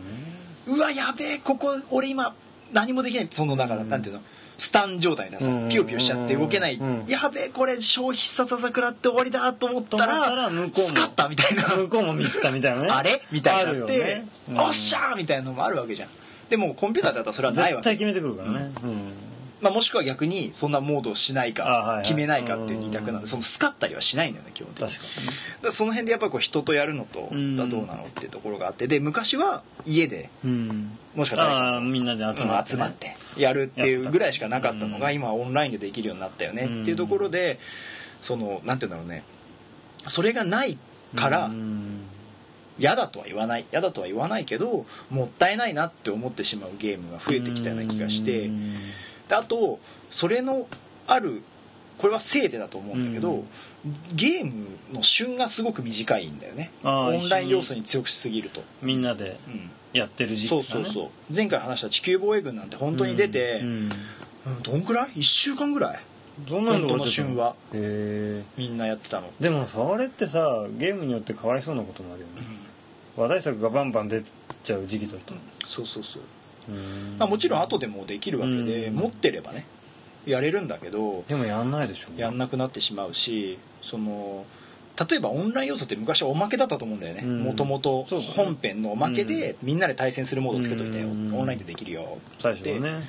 うわやべえここ俺今何もできない。そのだから、うん。なんていうの？スタン状態でさ、うんピヨピヨしちゃって動けない、うん。やべえこれ消費ささ食らって終わりだと思ったらら向こうも。スカッたみたいな。向こうもミスったみたいな。ね あれみたいになって、おっしゃーみたいなのもあるわけじゃん。でもコンピューターだったらそれはないわけ。絶対決めてくるからね、うんまあ、もしくは逆にそんなモードをしないか決めないかっていう二択なんうん。でそのスカったりはしないんだよね基本的に。だその辺でやっぱりこう人とやるのとうん。だどうなのっていうところがあってで昔は家でもしかああみんなで集まって,、集まってやるっていうぐらいしかなかったのがうん。今はオンラインでできるようになったよねっていうところでそのなんて言うんだろうね。それがないからうん。嫌だとは言わない。嫌だとは言わないけどもったいないなって思ってしまうゲームが増えてきたような気がして。うんであとそれのあるこれはせいでだと思うんだけど、うん。ゲームの旬がすごく短いんだよね。オンライン要素に強くしすぎると、みんなでうん。やってる時期そうがねそうそう。前回話した地球防衛軍なんて本当に出て、うん。うんうんどんくらい？1週間ぐらい？そんな本当の？旬は。みんなやってたの、でもそれってさゲームによってかわいそうなこともあるよね。話題作がバンバン出ちゃう時期だとそうそうそう、う。んまあ、もちろん後でもできるわけで、うん。持ってればねやれるんだけどでもやんないでしょ。やんなくなってしまうしその例えばオンライン要素って昔はおまけだったと思うんだよね。うん。もともと本編のおまけでみんなで対戦するモードをつけといたよ。うん。オンラインでできるよ。最初はね。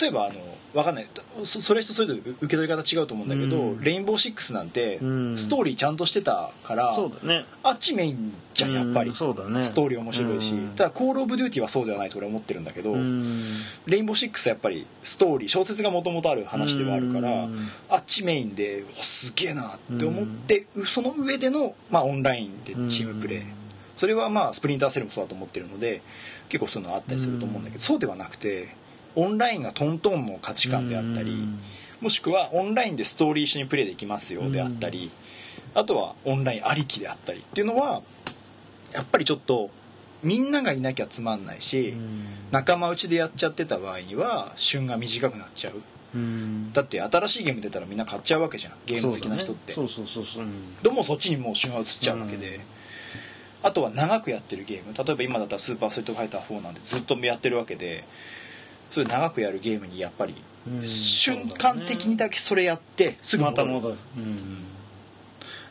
例えばあのわかんない。そそれ人それぞれ受け取り方違うと思うんだけど、うんレインボーシックスなんてうんストーリーちゃんとしてたから、そうだねあっちメインじゃんやっぱり、うんそうだね。ストーリー面白いし、うん。ただコール・オブ・デューティーはそうではないと俺は思ってるんだけど、うん。レインボーシックスはやっぱりストーリー小説がもともとある話ではあるから、うん。あっちメインでおすげえなって思って、その上での、まあ、オンラインでチームプレー、それはまあスプリンターセルもそうだと思ってるので結構そういうのあったりすると思うんだけど、そうではなくてオンラインがトントンの価値観であったり、うん。もしくはオンラインでストーリー一緒にプレイできますよであったり、あとはオンラインありきであったりっていうのはやっぱりちょっとみんながいなきゃつまんないし、うん。仲間内でやっちゃってた場合には旬が短くなっちゃう。うん。だって新しいゲーム出たらみんな買っちゃうわけじゃん。ゲーム好きな人って。そうだね。そうそうそうそう。うん。どうもそっちにもう旬が移っちゃうわけで、うん。あとは長くやってるゲーム。例えば今だったら「スーパーストリートファイター4」なんてずっとやってるわけで。それ長くやるゲームにやっぱりうん。瞬間的にだけそれやってすぐ戻る。また戻る。うん。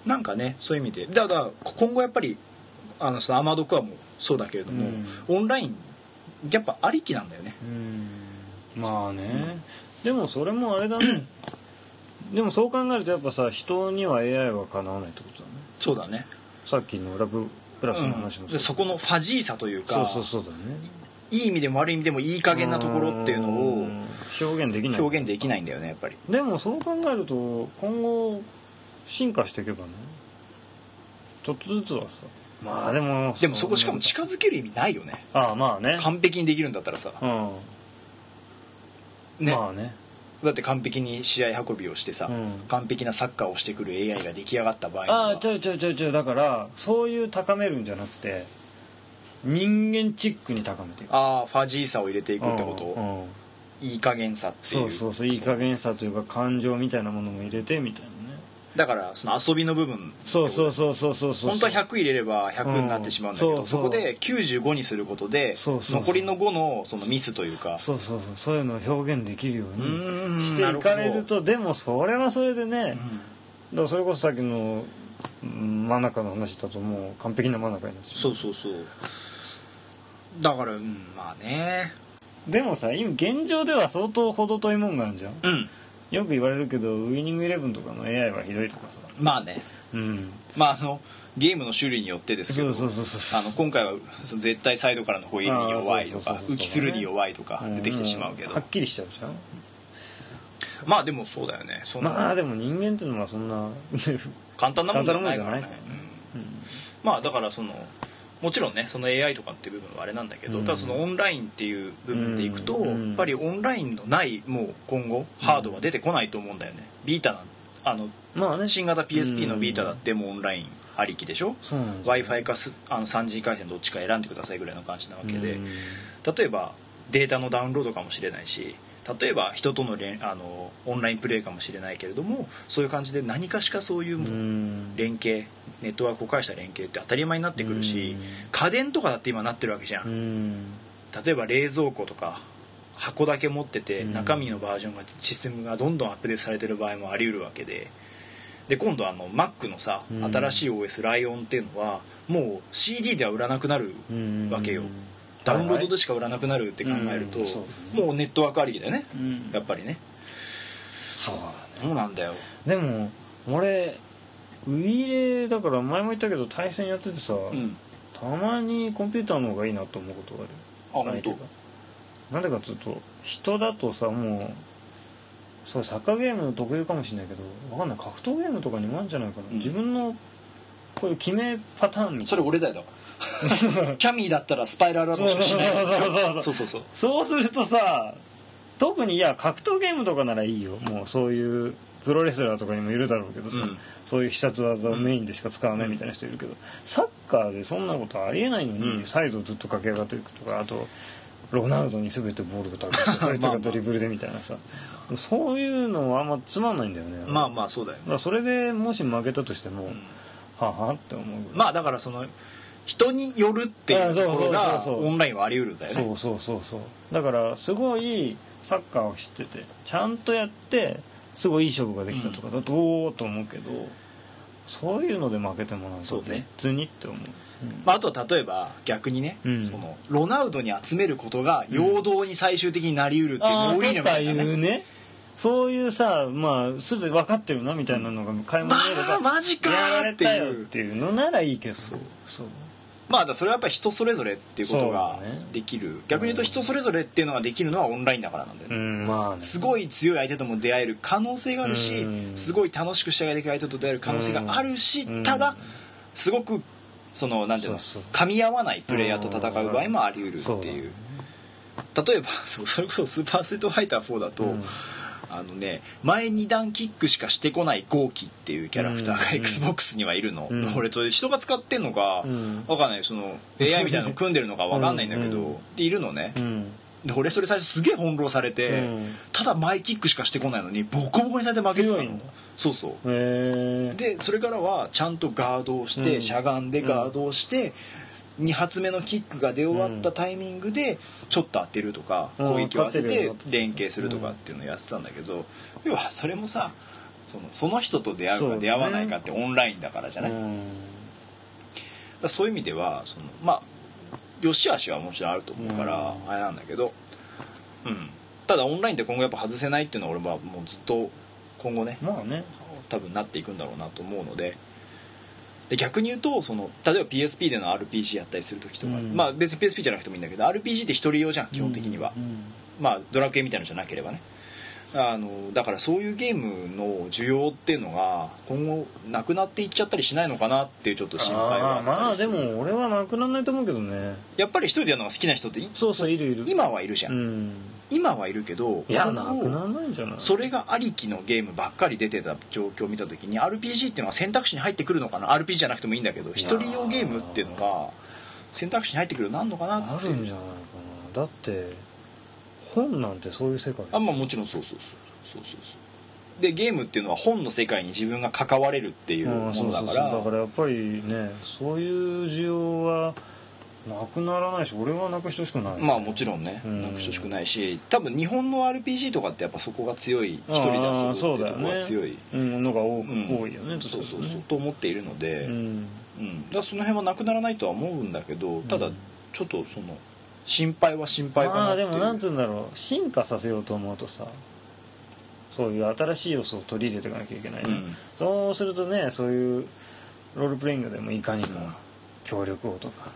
なんかねそういう意味で。だから今後やっぱりあのそのアーマードコアもそうだけれども、オンラインやっぱありきなんだよね。うん。まあね。でもそれもあれだね。でもそう考えるとやっぱさ人には AI はかなわないってことだね。そうだね。さっきのラブプラスの話もうん。でそこのファジーさというかそうそうそうだね。いい意味でも悪い意味でもいい加減なところっていうのをうん。表現できない。表現できないんだよねやっぱり。でもそう考えると今後進化していけばね。ちょっとずつはさまあでもでもそこしかも近づける意味ないよね。ああまあね。完璧にできるんだったらさ。うん。ね。まあね。だって完璧に試合運びをしてさ、うん。完璧なサッカーをしてくる AI が出来上がった場合ああちょいちょいちょいちょい。だからそういう高めるんじゃなくて人間チックに高めていく。ああファジーさを入れていくってこと、うんうん。いい加減さっていそううそうそういい加減さというか感情みたいなものも入れてみたいな。ねだからその遊びの部分そうそうそうそうそうそう本当は100入れれば100になってしまうんだけど、うんそうそう。そこで95にすることでそうそうそう。残りの5のそのミスというか。そうそうそう。そういうのを表現できるようにしていかれるとでもそれはそれでね、ほどだからそれこそさっきのうん真中の話だともう完璧な真中になっちゃそうそうそう。だからうんまあね。でもさ今現状では相当程遠いもんがあるじゃん。うんよく言われるけどウイニングイレブンとかの AI はひどいとかさ。まあね。うん。まああのゲームの種類によってですけど今回は絶対サイドからのホイールに弱いとか浮きするに弱いとか出てきてしまうけど。ん。はっきりしちゃうじゃん。まあでもそうだよね。そんな。まあでも人間っていうのはそんな簡単なもんじゃないからね。まあだからそのもちろんねその AI とかっていう部分はあれなんだけど、うん。ただそのオンラインっていう部分でいくと、うん。やっぱりオンラインのないもう今後ハードは出てこないと思うんだよね。ビータなあのまあね。新型 PSP のビータだってもうオンラインありきでしょ？w i f i かすあの 3G 回線どっちか選んでくださいぐらいの感じなわけで、うん。例えばデータのダウンロードかもしれないし例えば人との連あのオンラインプレイかもしれないけれどもそういう感じで何かしかそういう連携ネットワークを介した連携って当たり前になってくるしうん。家電とかだって今なってるわけじゃん。うん。例えば冷蔵庫とか箱だけ持っててうん。中身のバージョンがシステムがどんどんアップデートされてる場合もあり得るわけで。で今度あの Mac のさうん。新しい OS ライオンっていうのはもう CD では売らなくなるうんわけよダウンロードでしか売らなくなるって考えるとうもうネットワークありきだよね。うん。やっぱりね。そうだね。そうなんだよ。でも俺ウイイレだから前も言ったけど対戦やっててさ、うん。たまにコンピューターの方がいいなと思うことがある？あ本相手が。なんでかっつうと人だとさもうそうサッカーゲーム得意かもしれないけどわかんない。格闘ゲームとかにもあるんじゃないかな、うん。自分のこういう決めパターンみたそいな。れ俺だよ キャミーだったらスパイラルアローししないそうそうそうそうそう。するとさ特にいや格闘ゲームとかならいいよ。もうそういうプロレスラーとかにもいるだろうけどさ、うん、そういう必殺技をメインでしか使わないみたいな人いるけど、サッカーでそんなことありえないのに、うん、サイドずっと駆け上がっていくとかあとロナウドに全てボールを食べてそいつがドリブルでみたいなさ。まあ、そういうのはあんまつまんないんだよね。まあまあそうだよ、ね、だそれでもし負けたとしても、うん、はあはあって思う。まあだからその人によるっていうところあがオンラインはあり得るんだよね。そうそうそうそう。だからすごいサッカーを知っててちゃんとやってすごいいい勝負ができたとかだと、おおと思うけどそういうので負けてもなんかそうね。別にって思う、まあ、あとは例えば逆にね、うん。そのロナウドに集めることが陽動に最終的になりうるっていうああの多いのとかいようね。そういうさまあすべ分かってるなみたいなのが買い物見れば、まあマジかーやられってたよっいうていうのならいいけど。そうそうまあそれはやっぱり人それぞれっていうことができる、逆に言うと人それぞれっていうのができるのはオンラインだからなんだようね、んまあね。すごい強い相手とも出会える可能性があるし、うん。すごい楽しく試合ができる相手と出会える可能性があるし、うん。ただすごくそのなんていうの噛み合わないプレイヤーと戦う場合もあり得るっていう。例えば そうそれこそスーパーストリートファイター4だと、うんあのね前2段キックしかしてこないゴーキっていうキャラクターがうん XBOX にはいるの、うん。俺それ人が使ってんのか、うん。わかんないその AI みたいなの組んでるのかわかんないんだけど、うんでいるのね、うん。で俺それ最初すげえ翻弄されて、うん。ただ前キックしかしてこないのにボコボコにされて負けてたの。そうそう。でそれからはちゃんとガードをして、うん。しゃがんでガードをして、2発目のキックが出終わったタイミングでちょっと当てるとか、うん。攻撃を合わせて勝て連携するとかっていうのをやってたんだけど、要はそれもさそのその人と出会うか出会わないかってオンラインだからじゃない、そういう意味ではそのまあ良し悪しはもちろんあると思うから、うん。あれなんだけど、うん、ただオンラインって今後やっぱ外せないっていうのは俺はもうずっと今後ねまあね。多分なっていくんだろうなと思うのでで逆に言うとその例えば PSP での RPG やったりする時とか、うん。まあ別に PSP じゃなくてもいいんだけど RPG って一人用じゃん。基本的には、うん。まあドラクエみたいなのじゃなければねあのだからそういうゲームの需要っていうのが今後なくなっていっちゃったりしないのかなっていうちょっと心配はあーまあでも俺はなくならないと思うけどね。やっぱり一人でやるのが好きな人っていそうそういるいる。今はいるじゃん、うん。今はいるけどいやなくならないんじゃない？それがありきのゲームばっかり出てた状況を見た時に RPG っていうのは選択肢に入ってくるのかな？RPG じゃなくてもいいんだけど一人用ゲームっていうのが選択肢に入ってくるようになるのかなあってるんじゃないかな。だって本なんてそういう世界。あまあもちろんそうそうそうそうそうそう。でゲームっていうのは本の世界に自分が関われるっていうもうんそうそうのだから。そうだからやっぱりねそういう需要はなくならないし俺はなくしてほしくない。まあもちろんねうん。なくしてほしくないし多分日本の RPG とかってやっぱそこが強い一人で遊ぶっていうところが強いうんのが多,、うん多いよねどっちそうそうそうと思っているので、うん。うん、だその辺はなくならないとは思うんだけどただうん。ちょっとその心配は心配かまあなっていう。でもなんつうんだろう進化させようと思うとさそういう新しい要素を取り入れていかなきゃいけないじゃん、うん。そうするとねそういうロールプレイングでもいかにか、うん協力をとか、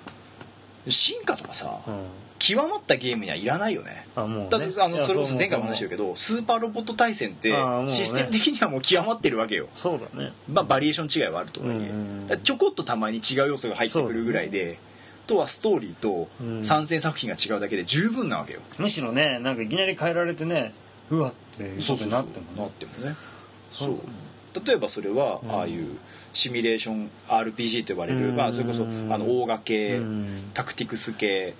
進化とかさうん、極まったゲームにはいらないよね。あもう、ね、だってあのそれこそう前回も話したけどスーパーロボット対戦ってシステム的にはもう極まってるわけよ。そうだね。まあバリエーション違いはあるとはいえ。うんちょこっとたまに違う要素が入ってくるぐらいでとはストーリーとうん。参戦作品が違うだけで十分なわけよ。むしろねなんかいきなり変えられてねうわっていうことになってもね。なってもね。そそう。う例えばそれはうん。ああいうシミュレーション RPG と呼ばれる、うん。まあ、それこそあのオーガ系、うん。タクティクス系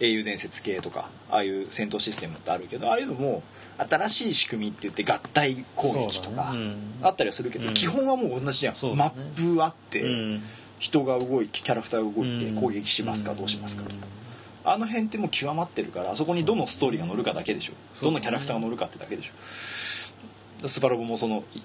英雄伝説系とかああいう戦闘システムってあるけどああいうのも新しい仕組みって言って合体攻撃とかあったりはするけど、うん。基本はもう同じじゃん、マね。ップあって、うん人が動いてキャラクターが動いてうん。攻撃しますかどうしますか。とあの辺ってもう極まってるからあそこにどのストーリーが乗るかだけでしょ。どのキャラクターが乗るかってだけでしょ。スパロボもそのいい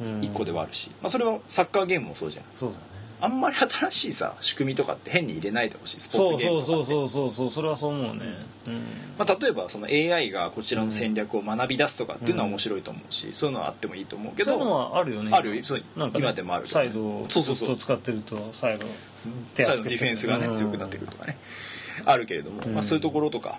うん。一個ではあるし、まあ、それはサッカーゲームもそうじゃん。そうだねあんまり新しいさ仕組みとかって変に入れないでほしい。スポーそうツゲームとかって。そうそうそうそうそう。それはそう思うね。うん。まあ、例えばその AI がこちらの戦略を学び出すとかっていうのは面白いと思うし、そういうのはあってもいいと思うけどそういうのはあるよね。あるそうね今でもある。サイドをずっそうそう。そうと使ってるとサイド手サイドのディフェンスがねうん強くなってくるとかね。あるけれども、うん。まあ、そういうところとか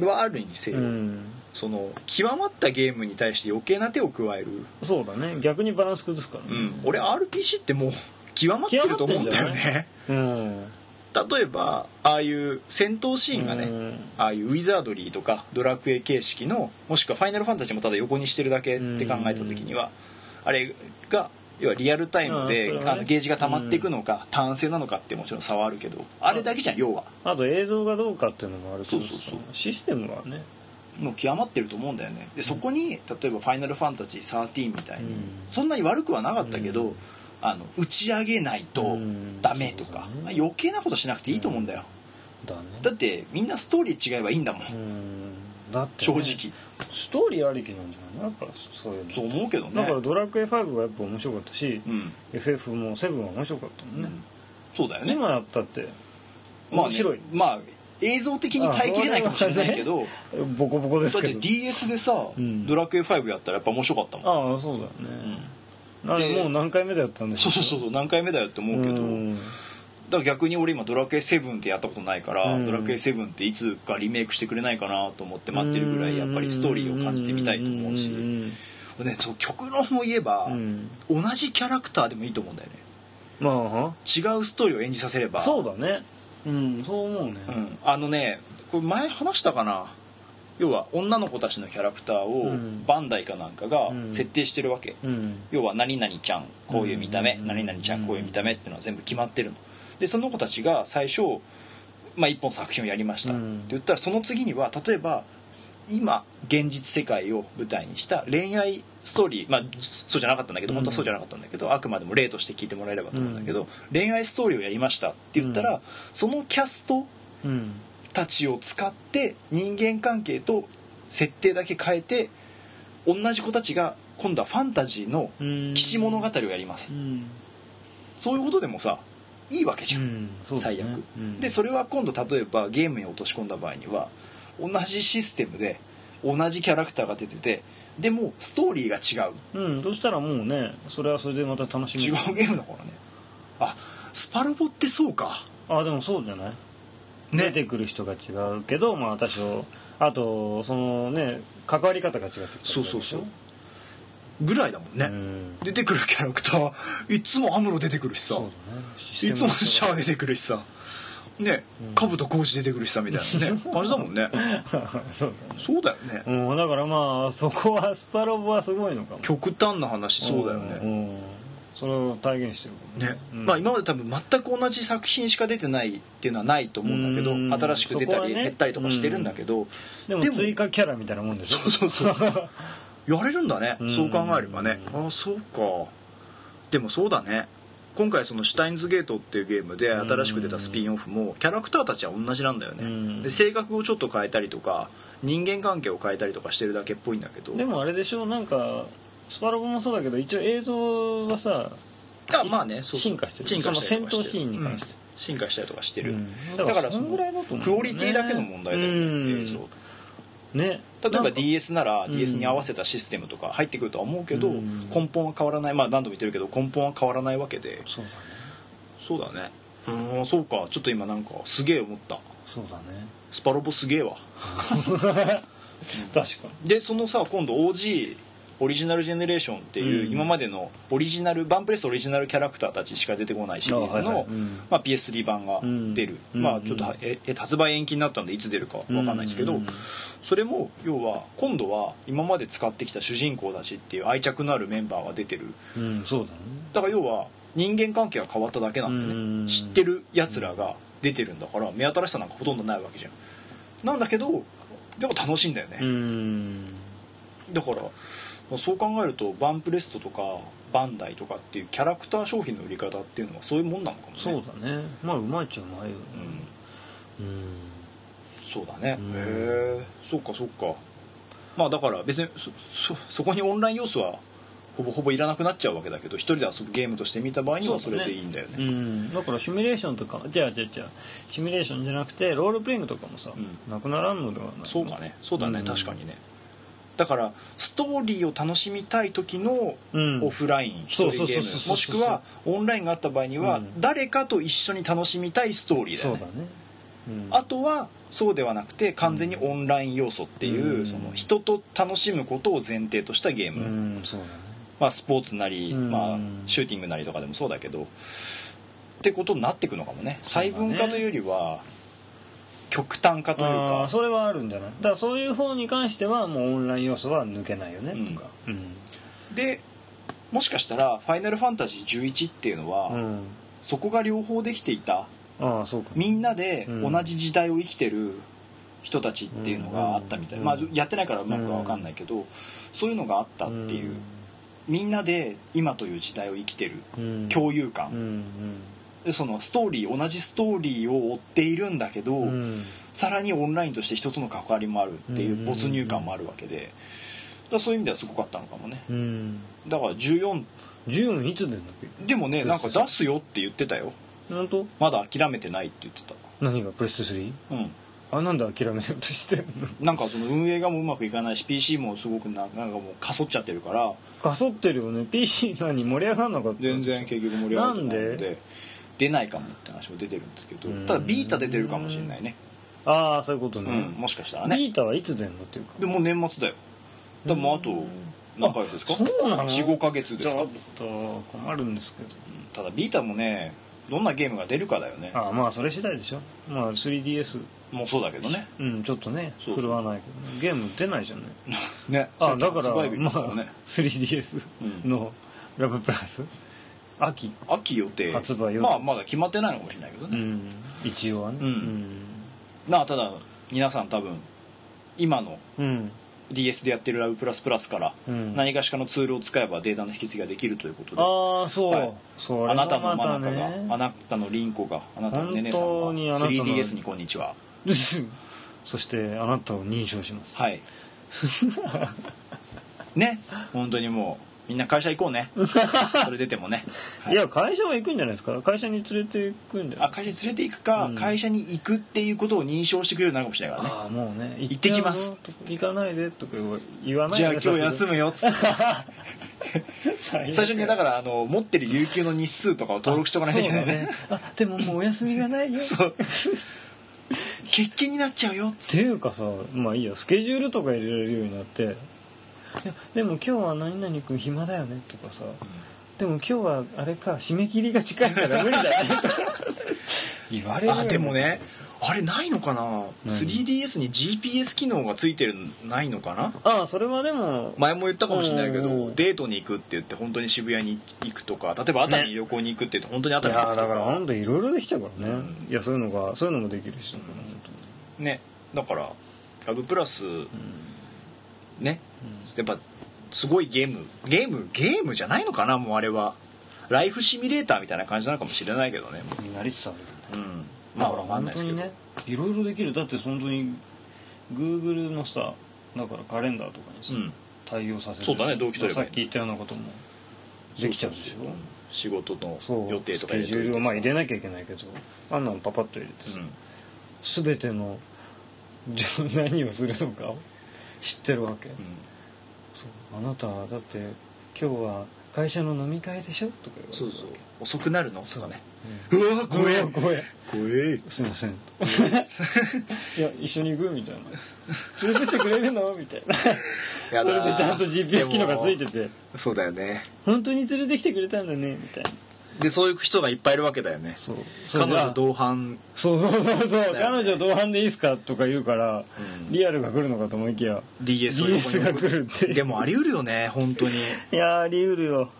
はあるにせよ、うん。その極まったゲームに対して余計な手を加える、そうだね。逆にバランス崩すからね。うん、俺 RPG ってもう極まってると思うんだよね。うん例えばああいう戦闘シーンがね、うん。ああいうウィザードリーとかドラクエ形式のもしくはファイナルファンタジーもただ横にしてるだけって考えた時には、あれが要はリアルタイムで、ね。あのゲージが溜まっていくのか、単性なのかってもちろん差はあるけどあれだけじゃん要は。あと映像がどうかっていうのもあるそうそうそう。システムはね。もう極まってると思うんだよね。でそこに例えば「ファイナルファンタジー13」みたいに、うん。そんなに悪くはなかったけど、うんあの打ち上げないとうん。ダメとか、まあ余計なことしなくていいと思うんだよ、だね。だってみんなストーリー違えばいいんだもん、うん。だってね。正直。ストーリーありきなんじゃない？やっぱそういうの。そう思うけどね。だからドラクエ5がやっぱ面白かったしうん、FF も7は面白かったもんね。そうだよね。今やったってまあね。面白い。まあ映像的に耐えきれないかもしれないけど、ボコボコですだってけど DS でさ、うん。ドラクエ5やったらやっぱ面白かったもん。ああそうだよね。ん。あれでもう何回目だったんでしょ？そうそうそうそう何回目だよって思うけど、ん。だから逆に俺今ドラクエ7ってやったことないから、うん。ドラクエ7っていつかリメイクしてくれないかなと思って待ってるぐらいやっぱりストーリーを感じてみたいと思うし、ん。ね、そう極論も言えば、うん。同じキャラクターでもいいと思うんだよね。ま違うストーリーを演じさせれば。あそうだね。うんそう思うね。うん、あのねこれ前話したかな？要は女の子たちのキャラクターをうん。バンダイかなんかがうん。設定してるわけ、うん。要は何々ちゃんこういう見た目、うん。何々ちゃんこういう見た目っていうのは全部決まってるの。でその子たちが最初、まあ、一本作品をやりました、うん。って言ったらその次には例えば今現実世界を舞台にした恋愛ストーリーまあそうじゃなかったんだけどうん。本当はそうじゃなかったんだけど、あくまでも例として聞いてもらえればと思うんだけど、恋愛ストーリーをやりましたって言ったら、うん。そのキャストうんたちを使って人間関係と設定だけ変えて同じ子たちが今度はファンタジーのうん騎士物語をやります、うん。そういうことでもさいいわけじゃん、うん。ね。最悪。うん。でそれは今度例えばゲームに落とし込んだ場合には同じシステムで同じキャラクターが出ててでもストーリーが違う。うん。そしたらもうねそれはそれでまた楽しみ違うゲームだからね。あスパロボってそうか。あでもそうじゃない、ね出てくる人が違うけどまあ多少あとそのね関わり方が違ってきたりそうそうそう。ぐらいだもんね、うん。出てくるキャラクターいつもアムロ出てくるしさ。ね。いつもシャア出てくるしさ。ねうん。兜浩二出てくるしさみたいなね。感じだもんね。そうだよね。うんだからまあそこはスパロボはすごいのかも。極端な話そうだよんねうんそれを体現してるね。うん。まあ今まで多分全く同じ作品しか出てないっていうのはないと思うんだけどうん。新しく出たり減ったりとかしてるんだけどでも追加キャラみたいなもんでしょ。そうそうそうやれるんだね。うん。そう考えればね。ああそうか。でもそうだね。今回その「シュタインズゲート」っていうゲームで新しく出たスピンオフもキャラクターたちは同じなんだようん。ねで性格をちょっと変えたりとか人間関係を変えたりとかしてるだけっぽいんだけど。でもあれでしょ？なんかスパロボもそうだけど一応映像はさあまあねそう進化してる。進化したりとかその戦闘シーンに関して。うん。進化したりとかしてる、うん。だからそんぐらいだと思うクオリティだけの問題だよね、うん。映像ね例えば DS ならうん。DS に合わせたシステムとか入ってくるとは思うけど、うん。根本は変わらない。まあ何度も言ってるけど根本は変わらないわけで。そうだね。そうだね。うんそうか。ちょっと今なんかすげえ思った。そうだね。スパロボすげえわ。確かでそのさ今度 OG オリジナルジェネレーションっていう、うん。今までのオリジナルバンプレスオリジナルキャラクターたちしか出てこないシリーズの、まあ、PS3 版が出る、まあちょっとええ発売延期になったんでいつ出るかわかんないんですけど、うん。それも要は今度は今まで使ってきた主人公たちっていう愛着のあるメンバーが出てる。だから要は人間関係が変わっただけなんでね、うん。知ってるやつらが出てるんだから目新しさなんかほとんどないわけじゃん。なんだけどでも楽しいんだよね、うん。だからまあそう考えるとバンプレストとかバンダイとかっていうキャラクター商品の売り方っていうのはそういうもんなのかもね。そうだね。まあうまいっちゃうまいよね。うん。うん。そうだね、うん。へえ。そっかそっか。まあだから別にそそそこにオンライン要素はほぼほぼいらなくなっちゃうわけだけど一人で遊ぶゲームとして見た場合にはそれでいいんだよね。うん、だからシミュレーションとかじゃあじゃあじゃあシミュレーションじゃなくてロールプレイングとかもさ、うん。なくならんのではないそうかね。そうだね、うん。確かにねだからストーリーを楽しみたい時のうん。オフライン一人ゲそうそうそうそうームもしくはオンラインがあった場合にはうん。誰かと一緒に楽しみたいストーリーだよねね、うん、あとはそうではなくて完全にオンライン要素っていう、うん。その人と楽しむことを前提としたゲーうム、ね。まあ、スポーツなり、うん。まあ、シューティングなりとかでもそうだけど。ってことになっていくのかもね。細分化というよりは極端化というあかーそれはあるんじゃない？だからそういう方に関してはもうオンライン要素は抜けないよね、うん。とか。うん。でもしかしたら「ファイナルファンタジー11」っていうのは、うん。そこが両方できていた。ああそうか。みんなでうん。同じ時代を生きてる人たちっていうのがあったみたい、うん。まあ、やってないからうまくは分かんないけど、そういうのがあったっていう、みんなで今という時代を生きてる。うん。共有感、うんでそのストーリー同じストーリーを追っているんだけど、うん。うんさらにオンラインとして一つの関わりもあるっていう没入感もあるわけで、だそういう意味ではすごかったのかもね。うん。だから14 14いつ出んだっけ？でもねなんか出すよって言ってたよ。本当？まだ諦めてないって言ってた。何がプレステ 3? うん。あなんで諦めようとしてんの？なんかその運営がもううまくいかないし PC もすごくななんかもうかそっちゃってるからかそってるよね PC 何盛り上がんなかった全然結局盛り上がってないのなんで出ないかもって話も出てるんですけどうん。ただビータ出てるかもしれないね。ああそういうことね、うんもしかしたらね。ビータはいつ出んの？っていうか。でもう年末だよ。でもうあと何ヶ月ですか？そうなの？45ヶ月ですか？ちょっと困るんですけど。うんただビータもねどんなゲームが出るかだよね。ああまあそれ次第でしょ。まあ 3DS もうそうだけどね。うんちょっとねそうそう振るわないけど。ねゲーム出ないじゃない。ね。あだから発売日でますあよね 3DS のラブプラス秋。秋予定。発売予定。まあまだ決まってないのかもしれないけどね。うん。一応はね。うん。まあただ皆さん多分今のうん。うん DS でやってるラブプラスプラスからうん。何かしかのツールを使えばデータの引き継ぎができるということで。ああそう、はい。それあなたのはまたマナカが、ね。あなたのリンコがあなたのネネさんが本当にあなたの。3DS にこんにちは。そしてあなたを認証します。はい。ね。本当にもうみんな会社行こうね。それ出てもね、はい。や会社は行くんじゃないですか。会社に連れて行くんじゃないあ会社に連れて行くか、うん。会社に行くっていうことを認証してくれるようになるかもしれないからね。ああもうね行ってきます。行かないでとか言わないじゃあ今日休むよ。っつって最最初にだからあの持ってる有給の日数とかを登録しておかないといけないね。あでももうお休みがないよ。そう。欠勤になっちゃうよ。っっていうかさまあいいやスケジュールとか入れられるようになっていやでも今日は何々君暇だよねとかさ。でも今日はあれか締め切りが近いから無理だねとか。言われるあでもねあれないのかな？3DS に GPS 機能がついてるないのかな？ああそれはでも前も言ったかもしれないけうん。どデートに行くって言って本当に渋谷に行くとか例えば熱海に旅行に行くって言って本当に熱海に行くとだから本当いろいろできちゃうからね、うん。いやそういうのがそういうのもできるし、本ね。だからラブプラス当にねやっぱすごいゲーム。ゲームゲームじゃないのかなもうあれは。ライフシミュレーターみたいな感じなのかもしれないけどね。うん、になりつつあるうん。まあわかんないですけど、ねいろいろできる。だって本当に Google のさだからカレンダーとかにさ、うん。対応させる。そうだね同期取ればいいさっき言ったようなこともできちゃうでしょ？仕事の予定とかスケジュールをまあ入れなきゃいけないけどあんなのパパッと入れてさ、うん。全ての何をするのか？を知ってるわけ、そう。あなただって今日は会社の飲み会でしょ？とか言われるそうそう。遅くなるの？とかね。うん。うわ怖え怖え怖えすいません。いや一緒に行く？みたいな。連れてってくれるの？みたいな。それでちゃんと GPS 機能がついてて。そうだよね。本当に連れてきてくれたんだね？みたいなでそういう人がいっぱいいるわけだよね。そう。彼女う同伴。そうそうそうそう、ね。彼女同伴でいいっすかとか言うから、うん。リアルが来るのかと思いきや DS を DS が来るってでもあり得るよね本当に。いやーあり得るよ。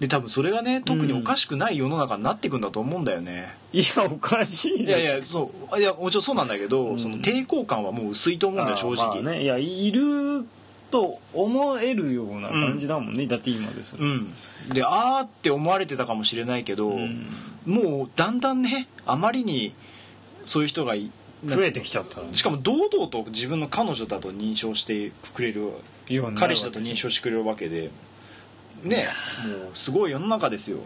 で多分それがね特におかしくない世の中になっていくんだと思うんだよね、いやおかしいいやいやそう。いやもちろんそうなんだけど、うん。その抵抗感はもう薄いと思うんだよ正直、ね。いやいると思えるような感じだもんね、だって今ですうん。であーって思われてたかもしれないけど、うん。もうだんだんねあまりにそういう人がい増えてきちゃったしかも堂々と自分の彼女だと認証してくれるようになるわけ彼氏だと認証してくれるわけでねもうすごい世の中ですよ。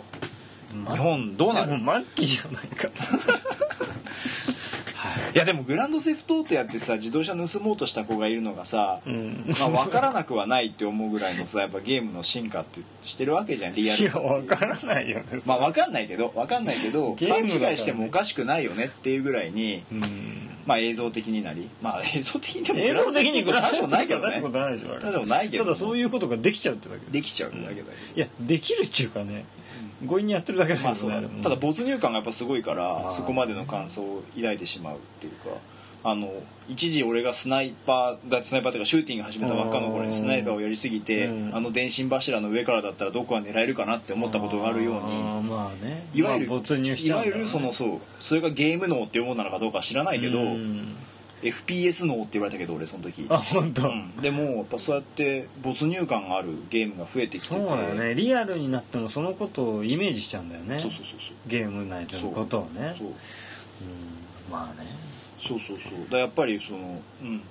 ま日本どうなる？でも末期じゃないか いやでもグランドセフトオートやってさ自動車盗もうとした子がいるのがさ、うん。まあ、分からなくはないって思うぐらいのさやっぱゲームの進化ってしてるわけじゃんリアいやルさっていう。分からないよね。まあ分かんないけど分かんないけどゲーム勘違いしてもおかしくないよねっていうぐらいに、うん。まあ映像的になり。まあ映像的にでも映像的にグランドセフトないけどね。ないでしょたけどただそういうことができちゃうってだけできちゃうだけだけど、いやできるっちゅうかね強引にやってるだけだけどまあそうだね。ねただ没入感がやっぱすごいから、まあ。そこまでの感想を抱いてしまうっていうかあの一時俺がスナイパーがスナイパーというかシューティング始めたばっかの頃にスナイパーをやりすぎて、うん。あの電信柱の上からだったらどこが狙えるかなって思ったことがあるようにあーまあね。いわゆる、まあ没入しいわちゃうんだろうね。ゆるそのそうそれがゲーム脳っていうものなのかどうか知らないけど、うん FPS 脳って言われたけど俺その時。あ本当、うん。でもやっぱそうやって没入感があるゲームが増えてきてて。そうだよね。リアルになってもそのことをイメージしちゃうんだよね。そうそうそうゲーム内でのことをね。そう。う。ん。まあね。そうそうそう。だやっぱりそのうん。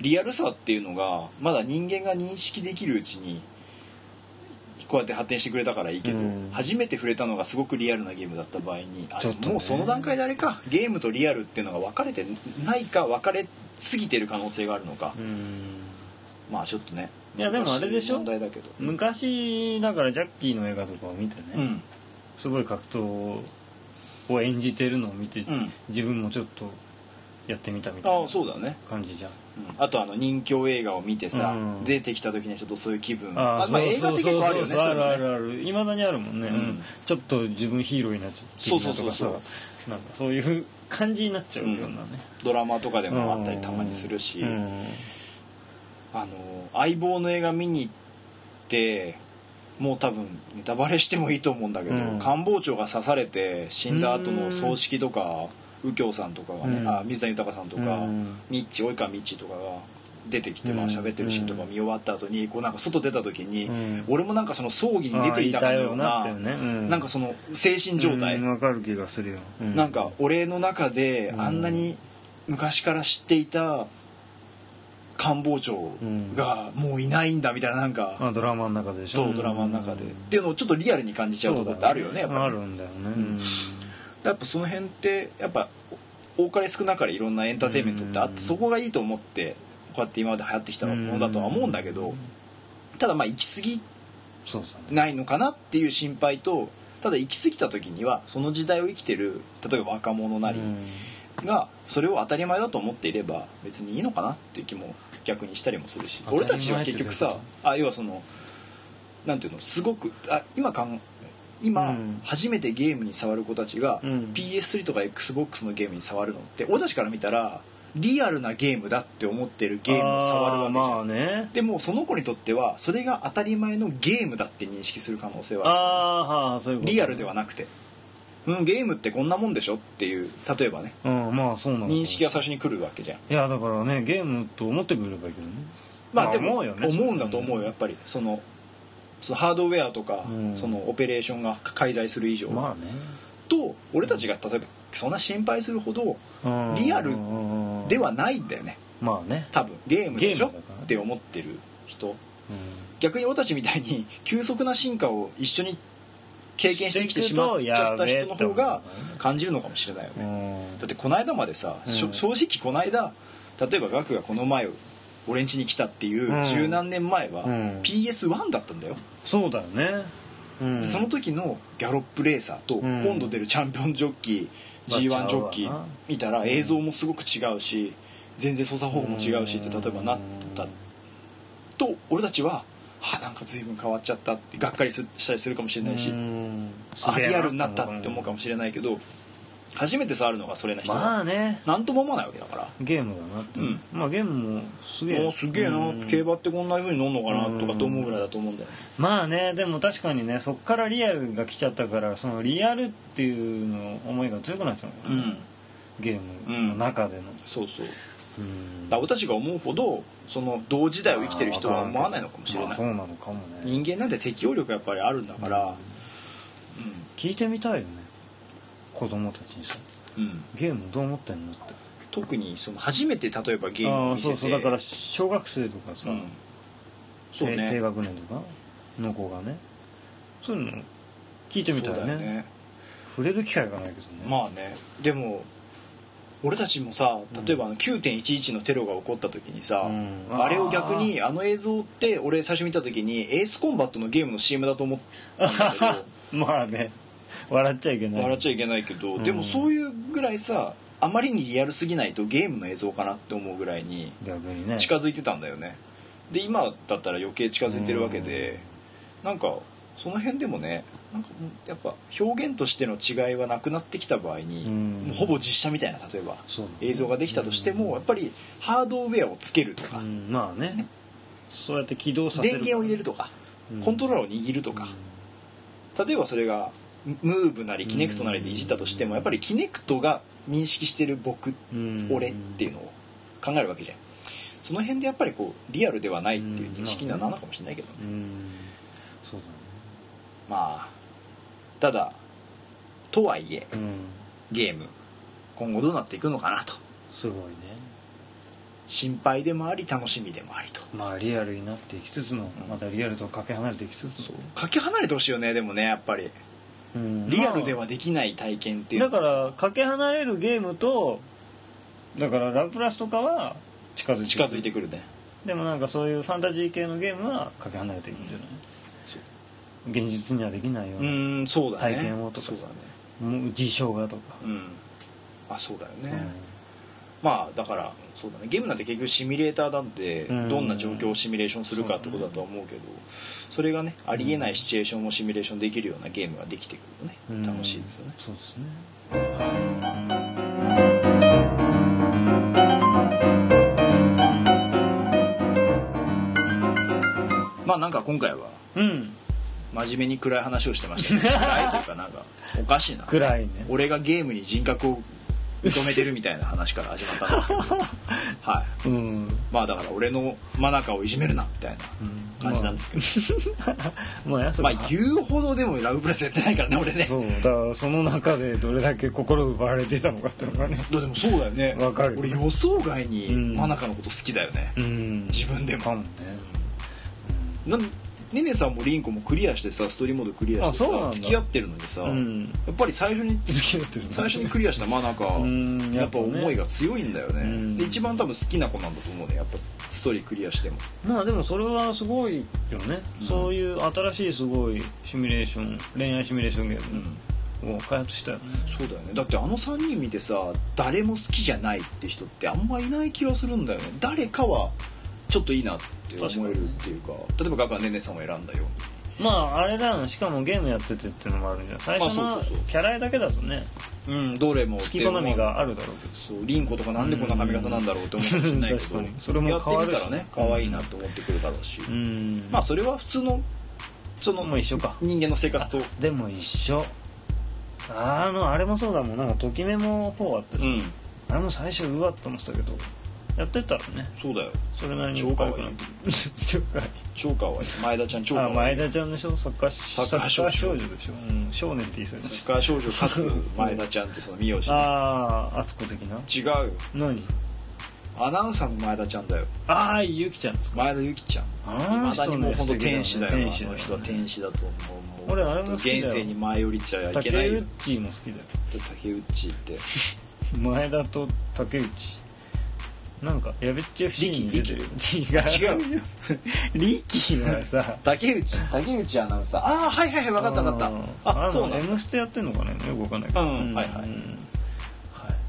リアルさっていうのがまだ人間が認識できるうちにこうやって発展してくれたからいいけど、うん。初めて触れたのがすごくリアルなゲームだった場合にね。もうその段階であれかゲームとリアルっていうのが分かれてないか分かれすぎてる可能性があるのか、うん。まあちょっとねいやでもあれでしょ？問題だけど。昔だからジャッキーの映画とかを見てね、うん。すごい格闘を演じてるのを見て、うん。自分もちょっとやってみたみたいあそうだね、感じじゃん。うん。あとあの人気映画を見てさ、うん。出てきた時にはちょっとそういう気分。ああまあ映画って結構あるよねそうそうそうあるあるある。いまだにあるもんね、うん。うん。ちょっと自分ヒーローになっちゃってそうそうそうそう。とかさなんかそういう感じになっちゃうようなね、ドラマとかでもあったりたまにするし、うん。あの相棒の映画見に行ってもう多分ネタバレしてもいいと思うんだけど、うん。官房長が刺されて死んだ後の葬式とか右京さんとかがね、うん。あ水谷豊さんとか、うん。ミッチ及川ミッチとかが出てきて、まあうん喋ってるシーンとか見終わった後にこうなんか外出た時に、うん。俺もなんかその葬儀に出ていたかのようななん。かその精神状態、うんわかる気がするよ、うなんか俺の中でうん。あんなに昔から知っていた官房長がもういないんだみたいななんかあドラマの中でしょそうドラマの中で。っていうのをちょっとリアルに感じちゃうところってあるよねやっぱり。あるんだよね、んやっぱその辺ってやっぱ多かれ少なかれいろんなエンターテインメントってあっうん。てそこがいいと思ってこうやって今まで流行ってきたものだとは思うんだけどただまあ行き過ぎないのかなっていう心配とただ行き過ぎた時にはその時代を生きてる例えば若者なりうん。がそれを当たり前だと思っていれば別にいいのかなっていう気も逆にしたりもするし俺たちは結局さあ要はそのなんていうのすごくあ今かん今、うん。初めてゲームに触る子たちが、うん。PS3 とか XBOX のゲームに触るのって俺たちから見たらリアルなゲームだって思ってるゲームを触るわけじゃん、ね。でもその子にとってはそれが当たり前のゲームだって認識する可能性はある。あーはーそういうことリアルではなくて、うん、ゲームってこんなもんでしょっていう例えばね。うんまあそうなのか認識が最初に来るわけじゃん。いやだからねゲームと思ってくれればいいけどね。まあでも思うんだと思うよやっぱり。そのそのハードウェアとか、うん。そのオペレーションが介在する以上、まあね。と俺たちが例えばそんな心配するほどうん。リアルうんではないんだよね。まあね。多分ゲームでしょ？って思ってる人。うん。逆に俺たちみたいに急速な進化を一緒に経験してきてしまっちゃった人の方が感じるのかもしれないようねん。だってこの間までさ、正直この間例えばガクがこの前俺ん家に来たっていううん。十何年前はうん。PS1 だったんだよ、そうだよね。うん。その時のギャロップレーサーとうん。今度出るチャンピオンジョッキーまあ G1 ジョッキー見たら映像もすごく違うし全然操作方法も違うしって例えばなってたと俺たちはあなんか随分変わっちゃったってがっかりすしたりするかもしれないしうん。あリアルになったって思うかもしれないけど初めて触るのがそれな人まはあね。何とも思わないわけだから。ゲームだなって、うん。まあゲームもすげえ。おーすげえな。うん。競馬ってこんな風に乗んのかなとかと思うぐらいだと思うんだよね。まあねでも確かにねそっからリアルが来ちゃったからそのリアルっていうの思いが強くなっちゃうのかな、うん。ゲームの中での、そうそう。うん。だから俺たちが思うほどその同時代を生きてる人は思わないのかもしれない。まあそうなのかもね。人間なんて適応力やっぱりあるんだから。聞いてみたいよね子供たちにさうん、うんゲームどう思ってんのって。特にその初めて例えばゲームを見せて。そうそう。だから小学生とかさ、うん。そう低低ね学年とかの子がね。そういうの聞いてみたいね。ね。触れる機会がないけどね。まあね。でも俺たちもさ例えばあの9.11のテロが起こった時にさ、うん。あれを逆にあの映像って俺最初見た時にエースコンバットのゲームの CM だと思ったんだけど。まあね笑っちゃいけない。笑っちゃいけないけど、うん。でもそういうぐらいさあまりにリアルすぎないとゲームの映像かなって思うぐらいに近づいてたんだよね。で今だったら余計近づいてるわけで、なんかその辺でもねなんかやっぱ表現としての違いはなくなってきた場合に、うん。もうほぼ実写みたいな例えば映像ができたとしても、やっぱりハードウェアをつけるとか、うんまあね。そうやって起動させる電源を入れるとか、うん。コントローラーを握るとか、例えばそれがムーブなりキネクトなりでいじったとしてもやっぱりキネクトが認識してる僕、うん。俺っていうのを考えるわけじゃん。その辺でやっぱりこうリアルではないっていう認識にはなるのかもしれないけど。ね、うん。そうだね。まあただとはいえうん。ゲーム今後どうなっていくのかなと。すごいね。心配でもあり楽しみでもありと。まあリアルになっていきつつのまたリアルとかけ離れていきつつの。かけ離れてほしいよねでもねやっぱりうん。リアルではできない体験っていう。だのがからかけ離れるゲームとだからラプラスとかは近づいて近づいてくるね。でもなんかそういうファンタジー系のゲームはかけ離れていくんじゃない？現実にはできないよううな、そうだね。体験をとかさ。そうだね。もう事象がとか、うん。あそうだよね、うん。まあだからそうだね。ゲームなんて結局シミュレーターなんでうん。どんな状況をシミュレーションするかってことだとは思うけどそれがねありえないシチュエーションをシミュレーションできるようなゲームができてくるとねうん。楽しいですよね。そうですね。まあなんか今回はうん。真面目に暗い話をしてましたね。暗いというかなんかおかしいな。暗いね。俺がゲームに人格を認めてるみたいな話から始まったんですけど。はい。うん、まあだから俺の真中をいじめるなみたいな感じなんですけど、まあやそれまあ言うほどでもラブプレスやってないからね俺ね。そうだからその中でどれだけ心奪われていたのかっていうのがね。でもそうだよね。わかる俺予想外にうん真中のこと好きだよね、うん。自分でも。ね。なんねねさんもリンコもクリアしてさストーリーモードクリアしてあそうなんだ。さ付き合ってるのにさ、うん。やっぱり最初に付き合ってる最初にクリアした真中うんやっぱ思いが強いんだよね、うん。で一番多分好きな子なんだと思うねやっぱストーリークリアしても。まあでもそれはすごいよね、うん。そういう新しいすごいシミュレーション恋愛シミュレーションゲーうん。ムを開発したよね、そうだよね。だってあの3人見てさ誰も好きじゃないって人ってあんまいない気がするんだよね。誰かはちょっといいなって思えるっていうか。例えばガガねねさんを選んだよ。まああれだよしかもゲームやっててっていうのもあるんじゃん最初のあそうそうそう。キャラ絵だけだとね。うにうんどれも好き好みがあるだろうけど。そうリンコとかなんでこんな髪型なんだろうって思うかもしれないけどそれもやってみたらね可愛いなと思ってくるだろうし、うん。まあそれは普通のそのもう一緒か。人間の生活と。でも一緒。あのあれもそうだもん。なんかときメモ4あったうん。あれも最初うわっと思ってたけどやってったらね。そうだよ。それなりに超可愛い。超可愛い超可愛い。前田ちゃん超可愛い。あ前田ちゃんでしょ？サッカーサッカー少女。でしょ、うん、少年って言いそうやねスカー少女かつ前田ちゃんってその名字ああ敦子的な？違うよ。何？アナウンサーの前田ちゃんだよ。ああゆきちゃんですか？前田ゆきちゃん。いまだにもう本当天使だよ。天使あの人は天使だと思う。俺あれも好きだよ。現世に前降りちゃいけ竹ないよ。内も好きだよ。竹内って。前田と竹内なんかやべっち FC に出てるよ違う違う。よ リキはさ。竹内竹内アナウンサー。ああはいはいはい分かった分かった。ああそうなんだ。M ステやってんのかね。よくわかんないけど。うんはいはい。はい。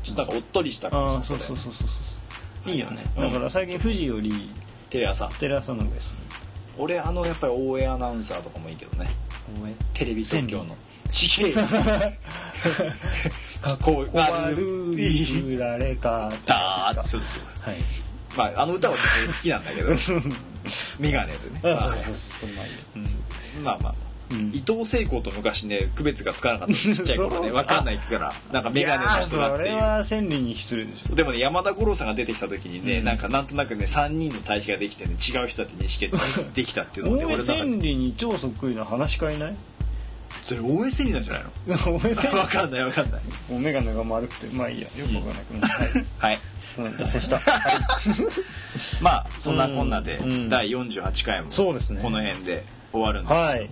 ちょっとなんかおっとりしたあ感じあそうそうそうそうそう。い。いよね。うん。だから最近富士よりテレ朝。テレ朝の方がいいですね。俺あのやっぱり大江アナウンサーとかもいいけどね。テレビ東京の。ちげえ よこう困あるいい売られかだそうですはいまああの歌は好きなんだけどメガネでねまあそうそうそうまあいいよまあまあうん伊藤聖子と昔ね区別がつかなかったちっちゃい頃ね分かんないからなんかメガネの人だっていうそれは千里に一人でしょでもね山田五郎さんが出てきた時にね、うんなんかなんとなくね3人の対比ができてね違う人だって認識できたっていうので大江俺千里に超そっくりな話し家いないそれ大江千里なんじゃないの？大江千里分かんない分かんない。もう眼鏡が丸くてまあいいや。よくわかんないけど。はい。はい。うん脱線した。まあそんなこんなで第48回もそうですね。この辺で終わるんですけども。はい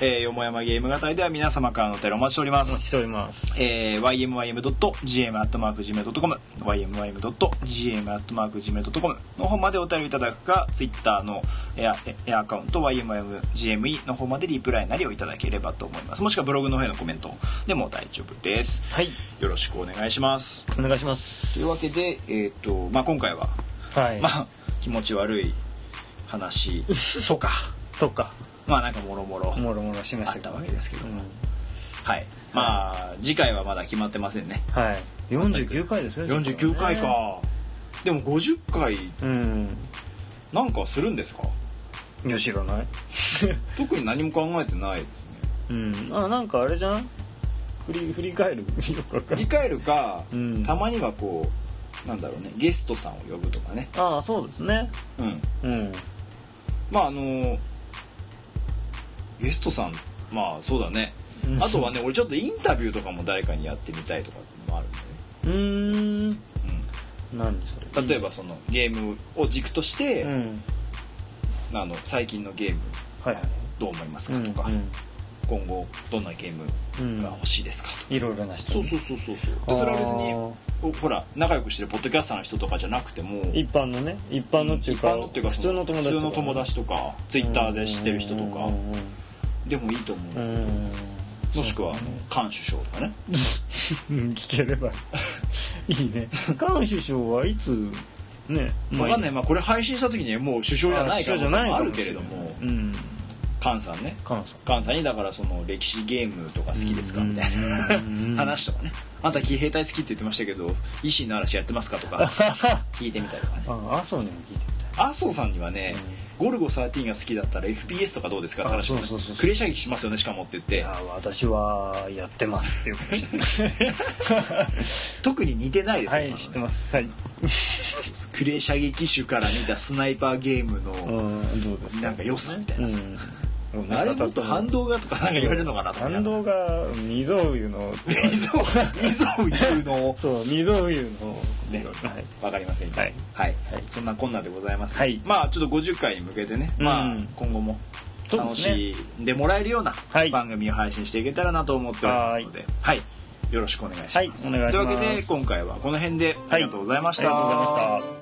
えー、よもやまゲーム語りでは皆様からのお便りお待ちしております。お待ちしております。えー、ymym.gm.gmail.com ymym.gm.gmail.com の方までお便りいただくか Twitter のエアエアアカウント ymymgme の方までリプライなりをいただければと思います。もしくはブログの方へのコメントでも大丈夫です。はい。よろしくお願いします。お願いします。というわけで、えーとまあ、今回は、はい。まあ、気持ち悪い話。とか。とかまあなんかもろもろもろもろしましたあったわけですけどうん。はい。まあ次回はまだ決まってませんね。はい。49回ですね49回か。でも50回。うん。なんかするんですか？いや知らない。特に何も考えてないですね。うん。あなんかあれじゃん？振り振り返る？振り返るか、うん。たまにはこうなんだろうねゲストさんを呼ぶとかね。ああそうですね。うん。うん。まああのゲストさんまあそうだね。うん。あとはね俺ちょっとインタビューとかも誰かにやってみたいとかっていうのもあるんだよね。うーん。何それ？例えばそのゲームを軸として、うん。あの最近のゲームはいはい。どう思いますうんかとか、うん今後どんなゲームが欲しいですかといろいろな人そうそうそうそうそう。でそれは別にほら仲良くしてるポッドキャスターの人とかじゃなくてもー一般のね。一般のっていうか一般のっていうか普通の友達とか。ねツイッターで知ってる人とか。うんでもいいと思う、うん。うんうんもしくはあの菅首相とかね。う ん聞ければ。いいね。菅首相はいつね分かんない。まあこれ配信した時にはもう首相じゃない可能性もあるけれどかも。菅さんね。菅さん。菅さんにだからその歴史ゲームとか好きですかみたいな。うん。話とかね。あんた騎兵隊好きって言ってましたけど維新の嵐やってますかとか。聞いてみたりとかね。あ麻生にも聞いてみたい。麻生さんにはね、ゴルゴ13が好きだったら FPS とかどうですかって話そうそうそう。クレー射撃しますよねしかもって言って。いや私はやってますっていうかもしれない特に似てないですよ、はい知ってます。はい。クレー射撃手から見たスナイパーゲームの、なんか良さみたいなさ。うんあれもっと反動がとかなんか言われるのかな反動が未曾有の。溝溝言うの。そう未曾有の。ね。はい。わかりません。はい。はい、はい。そんなこんなでございます、はい。まあちょっと50回に向けてね、うん。まあ今後も楽しんでもらえるようなはい。番組を配信していけたらなと思っておりますので。はい、よろしくお願いします、はい。お願いします。というわけで今回はこの辺でありがとうございました、ありがとうございました